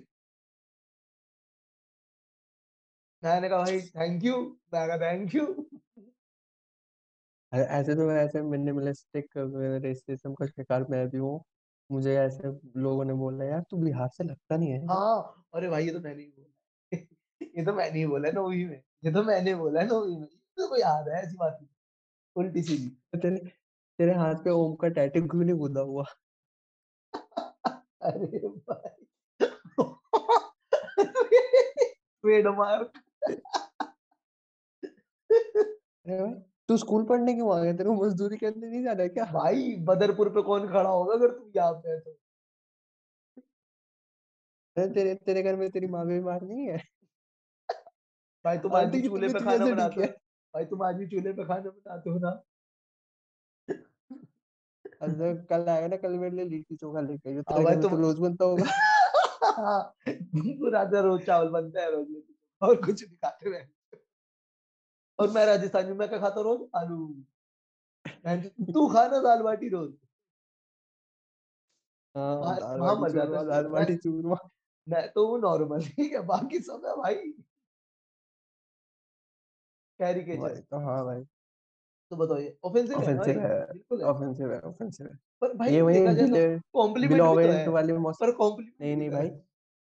S1: मैंने कहा भाई थैंक यू, मैं कहा थैंक यू।
S2: ऐसे तो ऐसे मिनिमलिस्टिक रेसिज़्म का शिकार मैं भी हूँ। मुझे ऐसे लोगों ने बोला यार तू बिहार से लगता नहीं है।
S1: हाँ, अरे भाई ये तो मैंने ही बोला ये तो मैंने ही बोला है 9वीं में, ये तो मैंने बोला है 9वीं में, मेरे को याद है ऐसी बात नहीं, उल्टी-सीधी।
S2: तेरे तेरे हाथ पे ओम का टैटू क्यों नहीं खुदा हुआ?
S1: अरे भाई ट्रेडमार्क
S2: अरे तू स्कूल पढ़ने क्यों आ गया? तेरे को मज़दूरी करने नहीं जाना है क्या?
S1: भाई बदरपुर पे कौन खड़ा होगा अगर तुम यहाँ पे है तो?
S2: तेरे तेरे घर में तेरी माँ बीमार नहीं है?
S1: भाई तुम आज भी चूल्हे पे खाना बनाते हो। भाई तुम आज भी चूल्हे पे खाना बनाते हो ना?
S2: अच्छा कल आएगा ना कल मेरे लिए लिट्टी चोखा लेके आइयो।
S1: हाँ
S2: तेरे
S1: भाई
S2: घर
S1: तुम
S2: तो रोज़ बनता होगा।
S1: पूरा दिन रोज चावल बनता है रोज। और कुछ नहीं खाते मैं और मैं राजस्थानी मैं क्या खाता रोज? आलू। तू खाना दाल बाटी रोज।
S2: हाँ,
S1: वहाँ
S2: दाल बाटी चूरमा,
S1: है।
S2: दाल
S1: मैं
S2: बाटी चूरमा।
S1: मैं तो नॉर्मल ठीक है? बाकी सब है भाई। कैरिकेचर
S2: तो हाँ भाई।
S1: तो बताओ ये ऑफेंसिव है
S2: ऑफेंसिव है
S1: बिल्कुल
S2: ऑफेंसिव है ऑफेंसिव है।
S1: पर भाई
S2: ये वही
S1: तो कॉम्प्लीमेंट तो
S2: बिलोवेंट
S1: है
S2: वाले मौस
S1: पर कॉम्प्लीमेंट
S2: नहीं, नहीं
S1: तो
S2: भाई,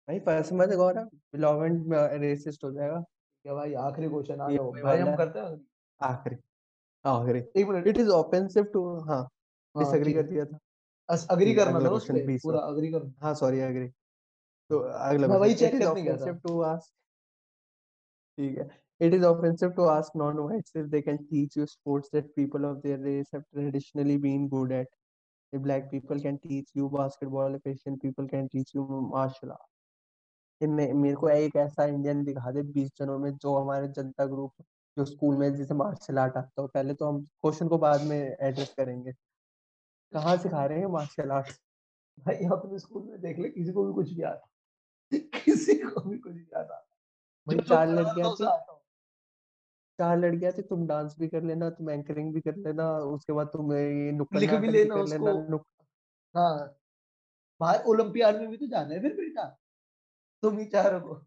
S2: भाई पर्स मत गौरव बिलोवेंट रेसिस्ट हो जाएगा।
S1: क्या भाई आखिरी क्वेश्चन आ जाओ भाई हम करते हैं
S2: आखिरी। हाँ, agree.
S1: एक minute
S2: It is offensive to हाँ,
S1: हाँ,
S2: डिसएग्री कर दिया था।
S1: अस एग्री करना था
S2: क्वेश्चन
S1: पूरा
S2: सर।
S1: एग्री करना।
S2: हाँ, सॉरी एग्री। तो अगला
S1: मैं वही चेक करने गया था।
S2: to ask ठीक है। It is offensive to ask non-whites if they can teach you sports that people of their race have traditionally been good at. If black people can teach you basketball, if Asian people can teach you martial art. कि मे मेरे को एक ऐसा Indian दिखा दे 20 जनों में जो हमारे जनता ग्रुप जो स्कूल में जैसे मार्शल आर्ट आता हो पहले तो हम क्वेश्चन को बाद में एड्रेस करेंगे। कहाँ सिखा रहे हैं मार्शल आर्ट?
S1: भाई अपने स्कूल में देख ले किसी को भी कुछ भी आता। किसी को भी कुछ भी आता।
S2: भाई
S1: जो जो
S2: 4
S1: पढ़ा
S2: लड़कियाँ
S1: था लड़कियाँ
S2: थी
S1: आता हो।
S2: 4 लड़कियाँ थी, तुम डांस भी कर लेना, तुम एंकरिंग भी कर लेना, उसके बाद तुम ये नुक्कड़
S1: लिख भी
S2: नाटक भी
S1: लेना
S2: कर
S1: उसको।
S2: लेना। नुक
S1: हाँ। बाहर ओलंपियाड में भी तो जाना है फिर बेटा। तुम ही चारों को।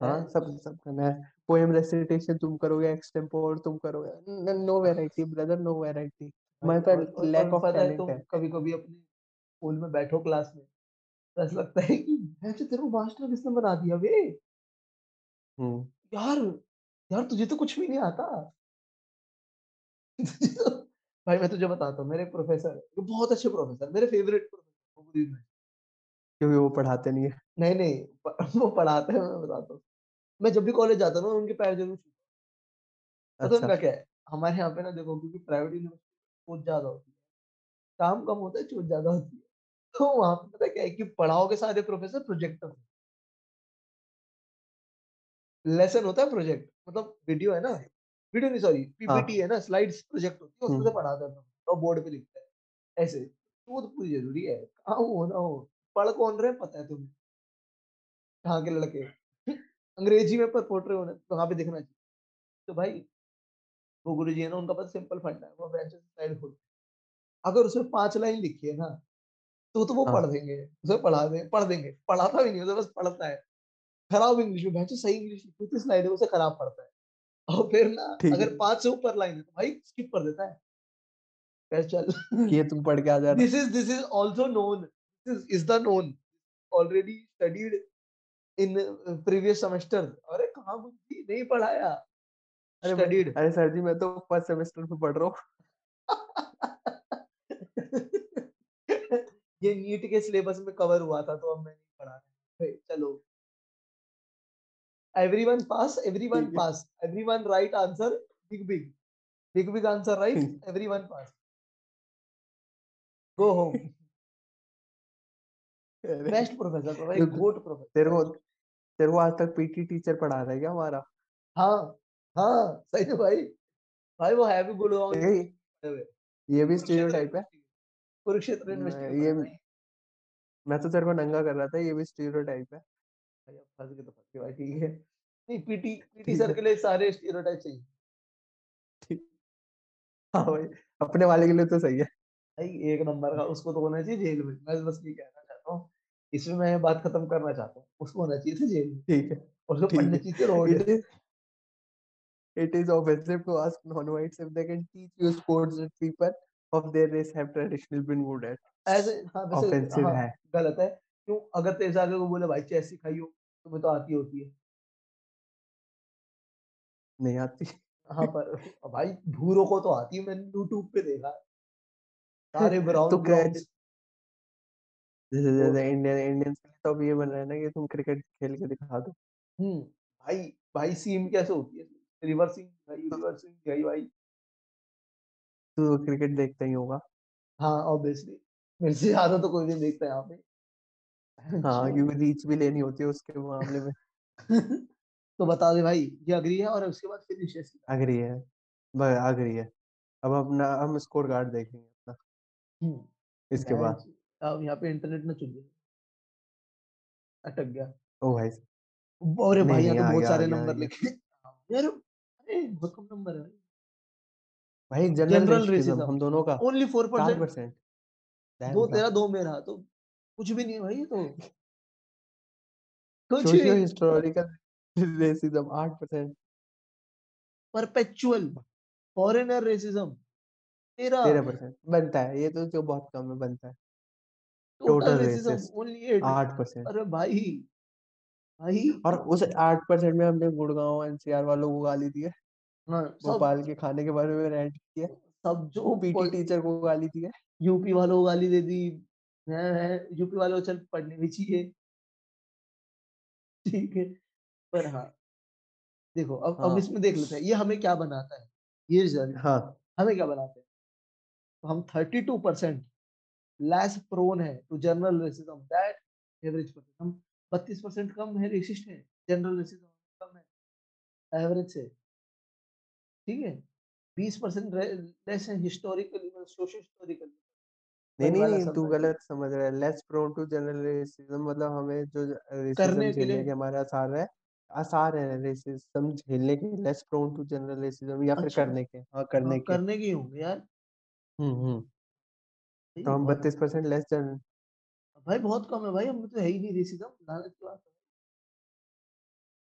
S2: हाँ, सब सब करना है। पोएम रेसिटेशन तुम करोगे, एक्सटेम्पोर तुम करोगे। No variety brother, no variety.
S1: भाई
S2: हमारे पास लैक ऑफ़ टैलेंट है।
S1: कभी-कभी अपने स्कूल में बैठो क्लास में, तो ऐसा लगता है कि भैंचोद तेरे को मास्टर किसने बना दिया बे?
S2: हुँ।
S1: यार, यार तुझे तो कुछ भी नहीं आता। भाई मैं तुझे बताता हूँ, मेरे एक प्रोफ़ेसर वो बहुत अच्छे प्रोफ़ेसर, मेरे फ़ेवरेट प्रोफ़ेसर वो भी में।
S2: क्योंकि वो पढ़ाते नहीं है।
S1: नहीं, नहीं प वो पढ़ाते हैं मैं बताता हूँ। मैं जब भी कॉलेज जाता हूँ ना उनके पैर ज़रूर छूता
S2: अच्छा।
S1: उनका क्या है? हमारे यहाँ पे ना देखो क्योंकि प्राइवेट यूनिवर्सिटी बहुत ज़्यादा होती है। काम कम होता है, चोट ज़्यादा होती है। तो वहाँ पे पता क्या है कि पढ़ाओगे सारे प्रोफ़ेसर प्रोजेक्टर से। लेसन होता है प्रोजेक्ट मतलब वीडियो है ना, वीडियो नहीं सॉरी पीपीटी
S2: हाँ।
S1: है ना, स्लाइड्स प्रोजेक्ट होती है उसमें
S2: हुँ।
S1: पढ़ाता था और बोर्ड पे लिखता है, ऐसे। तो तो पूरी ज़रूरी है, कहाँ हो ना हो, पढ़ कौन रहे पता है तुम्हें। कहाँ के लड़के, अंग्रेज़ी में पर पोर्ट्रे होना तो वहाँ पे दिखना चाहिए। तो भाई वो गुरु जी है ना उनका बस सिंपल फंडा है, वो बेंच से स्लाइड खोलते अगर उसमें पाँच लाइन लिखी है ना, तो तो वो हाँ। पढ़
S2: हाँ।
S1: देंगे, उसे पढ़ा दे पढ़ देंगे, पढ़ाता भी नहीं, उसे बस पढ़ता है। खराब इंग्लिश में भैंचोद सही इंग्लिश लिखी होती है स्लाइड में, उसे खराब पढ़ता है। और फिर ना अगर
S2: है।
S1: 5 से ऊपर लाइन है तो भाई स्किप कर देता है। चल
S2: ये तुम पढ़ के आ जाना।
S1: This is this is also known this is the known already studied in previous semester अरे कहाँ गुरुजी नहीं पढ़ाया।
S2: अरे
S1: स्टडीड
S2: अरे सर जी मैं तो फ़र्स्ट सेमेस्टर में पढ़ रहा हूँ।
S1: ये नीट के सिलेबस में कवर हुआ था तो अब मैं नहीं पढ़ा रहा। चलो। एवरीवन पास एवरीवन
S2: ठीक है।
S1: Pass everyone right answer big big big big answer right
S2: हुँ।
S1: एवरीवन पास गो होम
S2: अरे
S1: बेस्ट प्रोफेसर था भाई
S2: तो त
S1: गोट प्रोफेसर
S2: तेरे को तेरे को आज तक पीटी टीचर पढ़ा रहा है क्या हमारा?
S1: हाँ, हाँ, सही में भाई। भाई वो है भी हुए।
S2: ये भी स्टीरियोटाइप है?
S1: कुरुक्षेत्र
S2: ये मैं तो तेरे को नंगा कर रहा था, ये भी स्टीरियोटाइप है।
S1: भाई अब फँस गए तो फँस गए भाई ठीक है। नहीं पीटी पीटी सर के लिए सारे स्टीरियोटाइप चाहिए।
S2: ठीक हाँ भाई, अपने वाले के लिए तो सही है।
S1: भाई एक नंबर का उसको तो होना चाहिए जेल में। मैं बस ये कहना चाहता हूँ। इसमें मैं बात खत्म करना चाहता हूँ। उसको होना चाहिए था जेल में
S2: ठीक है,
S1: और उसको पढ़नी। चाहिए road.
S2: It is offensive to ask non-whites if they can teach you sports that people of their race have traditionally been good at.
S1: ऐसे हाँ, वैसे हाँ,
S2: है।
S1: गलत है। क्यों? अगर तेरे से आके बोले भाई चेस सिखाई हो, तुम्हें तो आती होती है।
S2: नहीं आती।
S1: हाँ, पर भाई भूरों को तो आती है मैंने यूट्यूब पे देखा है। सारे
S2: तो
S1: ब्राउन
S2: क्या
S1: ग्राउंड्स
S2: जैसे जैसे इंडियन इंडियंस के लिए तो अब ये बन रहा है ना कि तुम क्रिकेट खेल के दिखा दो।
S1: हुँ, भाई भाई सीम कैसे होती है? रिवर्सिंग भाई
S2: तो
S1: रिवर्सिंग गई भाई।
S2: तू तो क्रिकेट देखता ही होगा।
S1: हाँ, ऑब्वियसली मेरे से ज़्यादा तो कोई नहीं देखता यहाँ पे।
S2: हाँ। क्योंकि रीच भी लेनी होती है उसके मामले में।
S1: तो बता दे भाई, ये एग्री है और उसके बाद फिर विशेष
S2: एग्री है, ब एग्री है। अब अपना हम स्कोर कार्ड देखेंगे अपना इसके बाद।
S1: अब यहाँ पे इंटरनेट ना चल जाए। अटक गया।
S2: ओ भाई!
S1: अरे भाई यहाँ तो बहुत सारे नंबर लिखे यार अरे बहुत कम नंबर है भाई।
S2: भाई जनरल रेसिज्म हम दोनों का
S1: ओनली 4%
S2: 4% डैम
S1: 2
S2: सा
S1: तेरा 2 मेरा तो कुछ भी नहीं भाई तो। कुछ
S2: socio. Historical racism 8%
S1: perpetual foreigner racism 13
S2: 13% बनता है, ये तो जो बहुत कम है बनता है।
S1: टोटल रेसिज्म ओनली 8
S2: 8%
S1: अरे भाई भाई
S2: और उस 8% में हमने गुड़गांव एनसीआर वालों को गाली दी है।
S1: हाँ,
S2: भोपाल के खाने के बारे में रेंट किया
S1: सब जो
S2: पीटी टीचर को गाली दी है
S1: यूपी वालों को गाली दे दी यूपी वालों को चल पढ़ने भी चाहिए। ठीक है पर हाँ। देखो अब
S2: हाँ।
S1: अब इसमें देख लेते हैं ये हमें क्या बनाता है? ये रिज़ल्ट
S2: हाँ।
S1: हमें क्या बनाते हैं? तो हम 32 परसेंट लेस प्रोन है to general racism that average percent हम 32 परसेंट कम है रेसिस्ट है जनरल रेसिज्म कम है एवरेज से ठीक है? 20 परसेंट लेस है हिस्टोरिकली सोशल हिस्टोरिकली
S2: नहीं नहीं नहीं तू गलत समझ रहा है। Less prone to general racism मतलब हमें जो रेसिज्म झेलने के हमारे आसार है आसार है रेसिज्म झेलने के less prone to general racism या फिर
S1: अच्छा।
S2: करने के हाँ करने
S1: हाँ,
S2: के।
S1: करने की होंगे यार।
S2: हम्म हम्म। तो हम बत्तीस परसेंट लेस जनरल
S1: भाई बहुत कम है भाई हम तो है ही नहीं रेसिज्म लानत की बात है।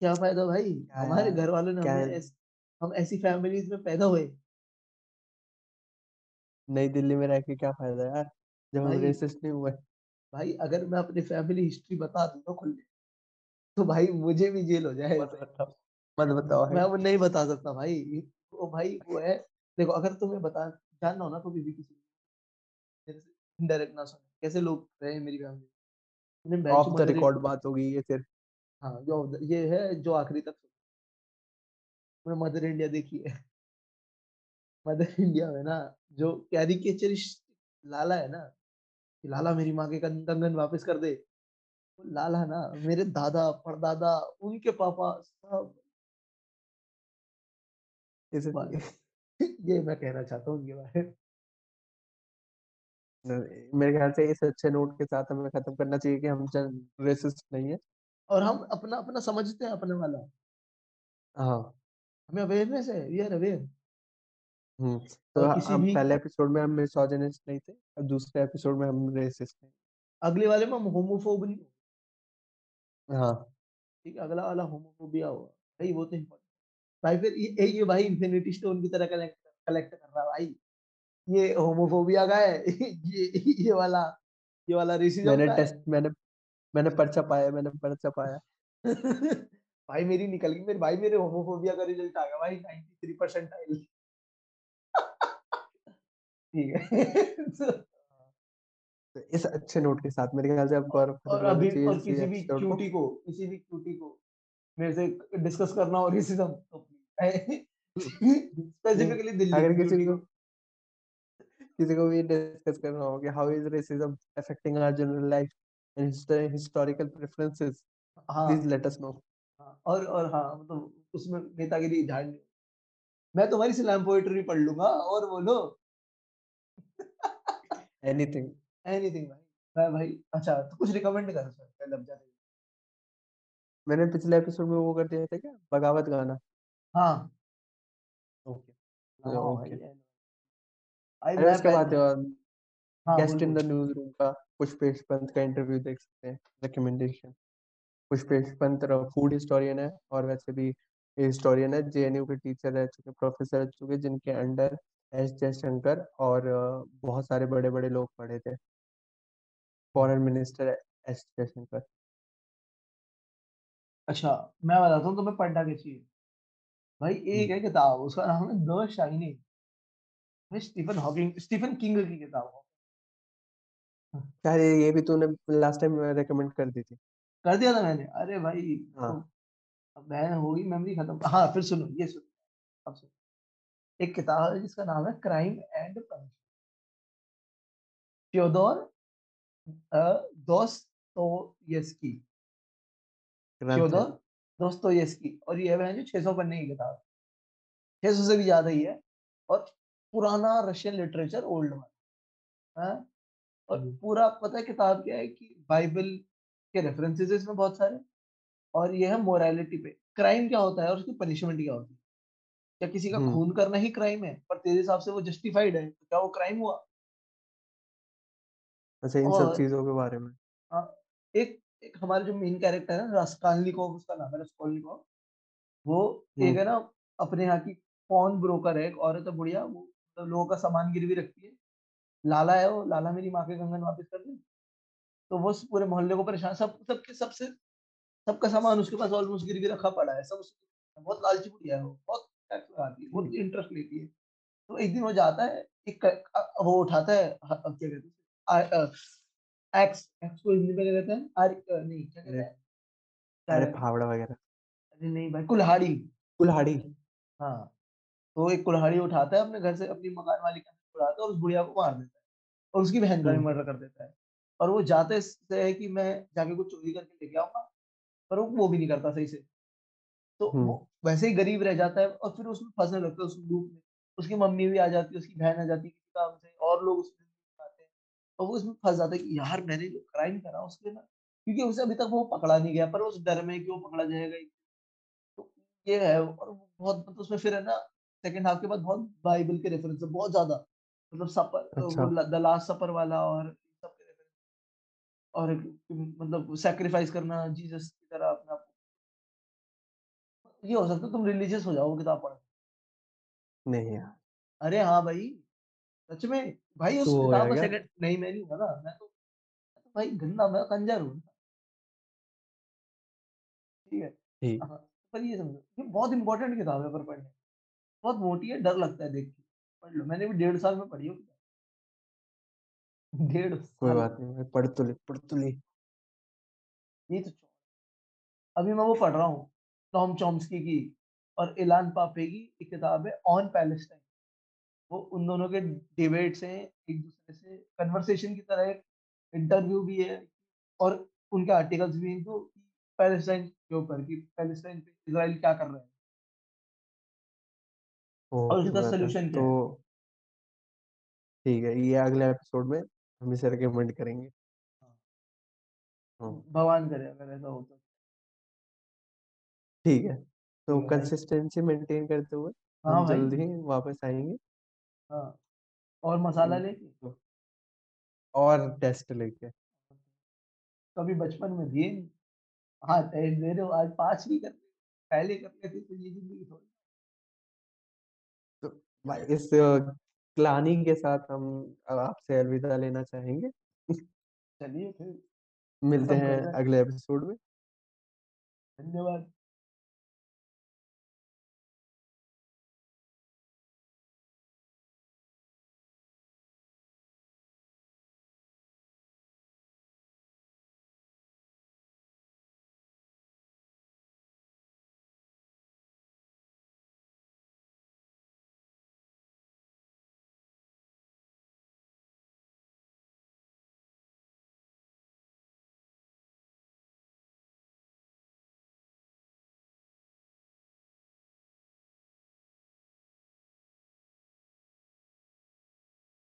S1: क्या फ़ायदा भाई? हमारे घर वालों ने हमें ऐस, हम ऐसी फैमिलीज़ में पैदा हुए।
S2: नई दिल्ली में रह के क्या फ़ायदा यार? जब हम
S1: भाई
S2: रेसिस्ट नहीं हुए।
S1: भाई अगर मैं अपनी फैमिली हिस्ट्री बता दूँ ना खुले तो भाई मुझे भी जेल हो जाए
S2: मत बताओ मत बताओ
S1: मैं वो नहीं बता सकता भाई वो भाई वो है देखो अगर तुम्हें बता जानना हो ना कभी भी किसी इनडायरेक्ट ना सुने कैसे लोग रहे मेरी फैमिली
S2: ऑफ़ द रिकॉर्ड बात होगी ये सिर्फ़
S1: हाँ जो ये है जो आखिरी तक मैं मदर इंडिया देखी है मदर इंडिया में ना जो कैरिकेचरिस्ट लाला है ना कि लाला मेरी माँ के कंगन वापस कर दे। लाला ना मेरे दादा परदादा उनके पापा सब
S2: इसलिए
S1: भाई, ये मैं कहना चाहता हूँ उनके बारे में।
S2: मेरे ख्याल से इस अच्छे नोट के साथ हमें खत्म करना चाहिए कि हम रेसिस्ट नहीं है।
S1: और हम अपना अपना समझते हैं अपने वाला।
S2: हाँ।
S1: हमें अवेयरनेस है वी आर अवेयर
S2: हम्म तो
S1: और किसी
S2: हम
S1: भी
S2: पहले एपिसोड में हम मिसोजिनिस्ट नहीं थे और दूसरे एपिसोड में हम रेसिस्ट नहीं
S1: अगले वाले में हम होमोफोब नहीं
S2: हाँ।
S1: ठीक है अगला वाला होमोफोबिया हुआ भाई वो तो important भाई फिर ये ये भाई इन्फिनिटी स्टोन की तरह कलेक्ट कलेक्ट कर रहा है भाई। ये होमोफोबिया का है ये ये वाला ये वाला रेसिज्म
S2: मैंने
S1: का
S2: टेस्ट मैंने मैंने पर्चा पाया मैंने पर्चा पाया।
S1: भाई मेरी निकल गई मेरे भाई मेरे होमोफोबिया का रिज़ल्ट आ गया भाई 93 परसेंटाइल ठीक है।
S2: तो इस अच्छे नोट के साथ मेरे ख्याल से अब गौरव
S1: और अभी और किसी भी क्यूटी को किसी भी क्यूटी को मेरे से डिस्कस करना हो रेसिज्म तो स्पेसिफिकली दिल्ली
S2: अगर किसी को किसी को भी डिस्कस करना हो कि how is racism affecting our general life and historical preferences please let us know
S1: और और हाँ मतलब उसमें नेतागिरी झाड़नी मैं तुम्हारी स्लैम पोएट्री पढ़ लूँगा और बोलो
S2: एनीथिंग
S1: एनीथिंग भाई। मैं भाई अच्छा तो कुछ रिकमेंड कर सर पहले अब जाते
S2: मैंने पिछले एपिसोड में वो कर दिया था क्या? बगावत गाना।
S1: हाँ।
S2: ओके।
S1: हाँ
S2: ओके।
S1: भाई
S2: अरे
S1: मैं
S2: उसके बाद
S1: हाँ
S2: guest in the news room का पुष्पेश पंत का इंटरव्यू देख सकते हैं recommendation Pushpesh Pant food historian है और वैसे भी हिस्टोरियन है जेएनयू के टीचर रह चुके प्रोफेसर रह चुके जिनके अंडर एस जयशंकर और बहुत सारे बड़े बड़े लोग पढ़े थे। फॉरेन मिनिस्टर एस जयशंकर
S1: अच्छा मैं बताता हूँ तुम्हें पढ़ना क्या चाहिए भाई एक
S2: हम्म,
S1: है किताब उसका नाम है the shining Stephen Hawking Stephen King की किताब
S2: यार ये भी तूने लास्ट टाइम रेकमेंड कर दी थी।
S1: कर दिया था मैंने। अरे भाई
S2: हाँ।
S1: तो अब मैं होगी मेमोरी खत्म। हाँ फिर सुनो ये सुनो अब सुनो। एक किताब है जिसका नाम है क्राइम एंड पनिशमेंट फ्योदोर
S2: है।
S1: फ्योदोर दोस्तोयेव्स्की और ये है जो 600 पन्ने की किताब। 600 से भी ज़्यादा ही है और पुराना रशियन लिटरेचर ओल्ड वन और
S2: हम्म,
S1: पूरा पता है किताब क्या है कि बाइबल के रेफरेंसेस इसमें बहुत सारे। और ये है मोरालिटी पे। क्राइम क्या होता है और उसकी पनिशमेंट क्या होती है? क्या किसी का
S2: हम्म,
S1: खून करना ही क्राइम है पर तेरे हिसाब से वो जस्टिफाइड है तो क्या वो क्राइम हुआ?
S2: अच्छा इन सब चीज़ों के बारे में।
S1: हाँ, एक एक हमारे जो मेन कैरेक्टर है रास्कालनिकोव उसका नाम है रास्कोलनिकोव वो एक
S2: हम्म।
S1: है ना अपने यहाँ की पॉन ब्रोकर है एक औरत है बुढ़िया वो मतलब लोगों का सामान गिरवी रखती है। लाला है वो लाला मेरी माँ के कंगन वापस कर दे। तो वो पूरे मोहल्ले को परेशान सब सबके सबसे सबका सामान उसके पास ऑलमोस्ट गिरवी रखा पड़ा है सब उसके बहुत लालची बुढ़िया है वो बहुत लगाती है, वो इंटरेस्ट लेती है। तो एक दिन वो जाता है, एक वो उठाता है क्या कहते हैं एक्स एक्स को हिंदी में कहते हैं? आर नहीं क्या कहते हैं?
S2: अरे फावड़ा वगैरह।
S1: अरे नहीं भाई कुल्हाड़ी।
S2: कुल्हाड़ी।
S1: हाँ, तो एक कुल्हाड़ी उठाता है अपने घर से अपनी मकान वाली का छुड़ाता है और उस बुढ़िया को मार देता है और उसकी बहन का भी मर्डर कर देता है। और वो जाते है कि मैं जाके कुछ चोरी करके लेके आऊँगा पर वो वो भी नहीं करता सही से। तो वो वैसे ही गरीब रह जाता है और फिर उसमें फँसने लगता है उस लूप में। उसकी मम्मी भी आ जाती है, उसकी बहन आ जाती है किसी काम से और लोग उसमें आते हैं। और वो इसमें फँस जाता है कि यार मैंने जो क्राइम करा उसके ना क्योंकि उसे अभी तक वो पकड़ा नहीं गया पर उस डर में कि वो पकड़ा जाएगा। तो ये है और बहुत मतलब उसमें फिर है ना सेकंड हाल्फ के बाद बहुत बाइबल के रेफरेंस है बहुत ज़्यादा। मतलब सपर
S2: अच्छा।
S1: द लास्ट सपर वाला और और मतलब सैक्रिफाइस करना जीसस ये हो सकता है तुम रिलीजियस हो जाओ वो किताब पढ़
S2: नहीं यार।
S1: अरे हाँ भाई, सच में। भाई उस किताब में
S2: क्या?
S1: सेकंड नहीं मैं नहीं हूँ ना, मैं तो मैं तो भाई गंदा मैं कंजर हूँ। ठीक है।
S2: ठीक।
S1: हाँ, पर ये समझो, ये बहुत इम्पोर्टेंट किताब है पर पढ़ने बहुत मोटी है, डर लगता है देख के। पढ़ लो, मैंने भी डेढ़ साल में पढ़ी है किताब। डेढ़
S2: कोई बात नहीं पढ़ तो ले, पढ़ तो ले।
S1: ये तो अभी मैं वो पढ़ रहा हूँ, टॉम चॉम्स्की की और इलान पापे की एक किताब है ऑन पैलेस्टाइन। वो उन दोनों के डिबेट्स हैं एक-दूसरे से कन्वर्सेशन की तरह एक इंटरव्यू भी है और उनके आर्टिकल्स भी हैं जो पैलेस्टाइन के ऊपर कि पैलेस्टाइन पे इज़राइल क्या कर रहा है। और उसका
S2: ब्रदर
S1: क्या
S2: तो ठीक है, ये अगले एपिसोड में हम इसे रिकमेंड करेंगे।
S1: हाँ।
S2: हाँ।
S1: भगवान करे अगर ऐसा हो तो।
S2: ठीक है, तो
S1: ठीक है
S2: कंसिस्टेंसी मेंटेन करते हुए
S1: हाँ
S2: हम
S1: भाई।
S2: जल्द ही वापस आएँगे।
S1: हाँ, और मसाला
S2: हुँ,
S1: लेके?
S2: तो और टेस्ट लेके।
S1: कभी बचपन में दिए नहीं। हाँ, टेस्ट दे रहे हो आज 5 भी कर पहले कर लेते तो ये ज़िंदगी थोड़ी
S2: तो भाई इस ग्लानि के साथ हम अब आपसे अलविदा लेना चाहेंगे।
S1: चलिए फिर
S2: मिलते
S1: खत्म
S2: हैं
S1: करते हैं।
S2: अगले एपिसोड में।
S1: धन्यवाद।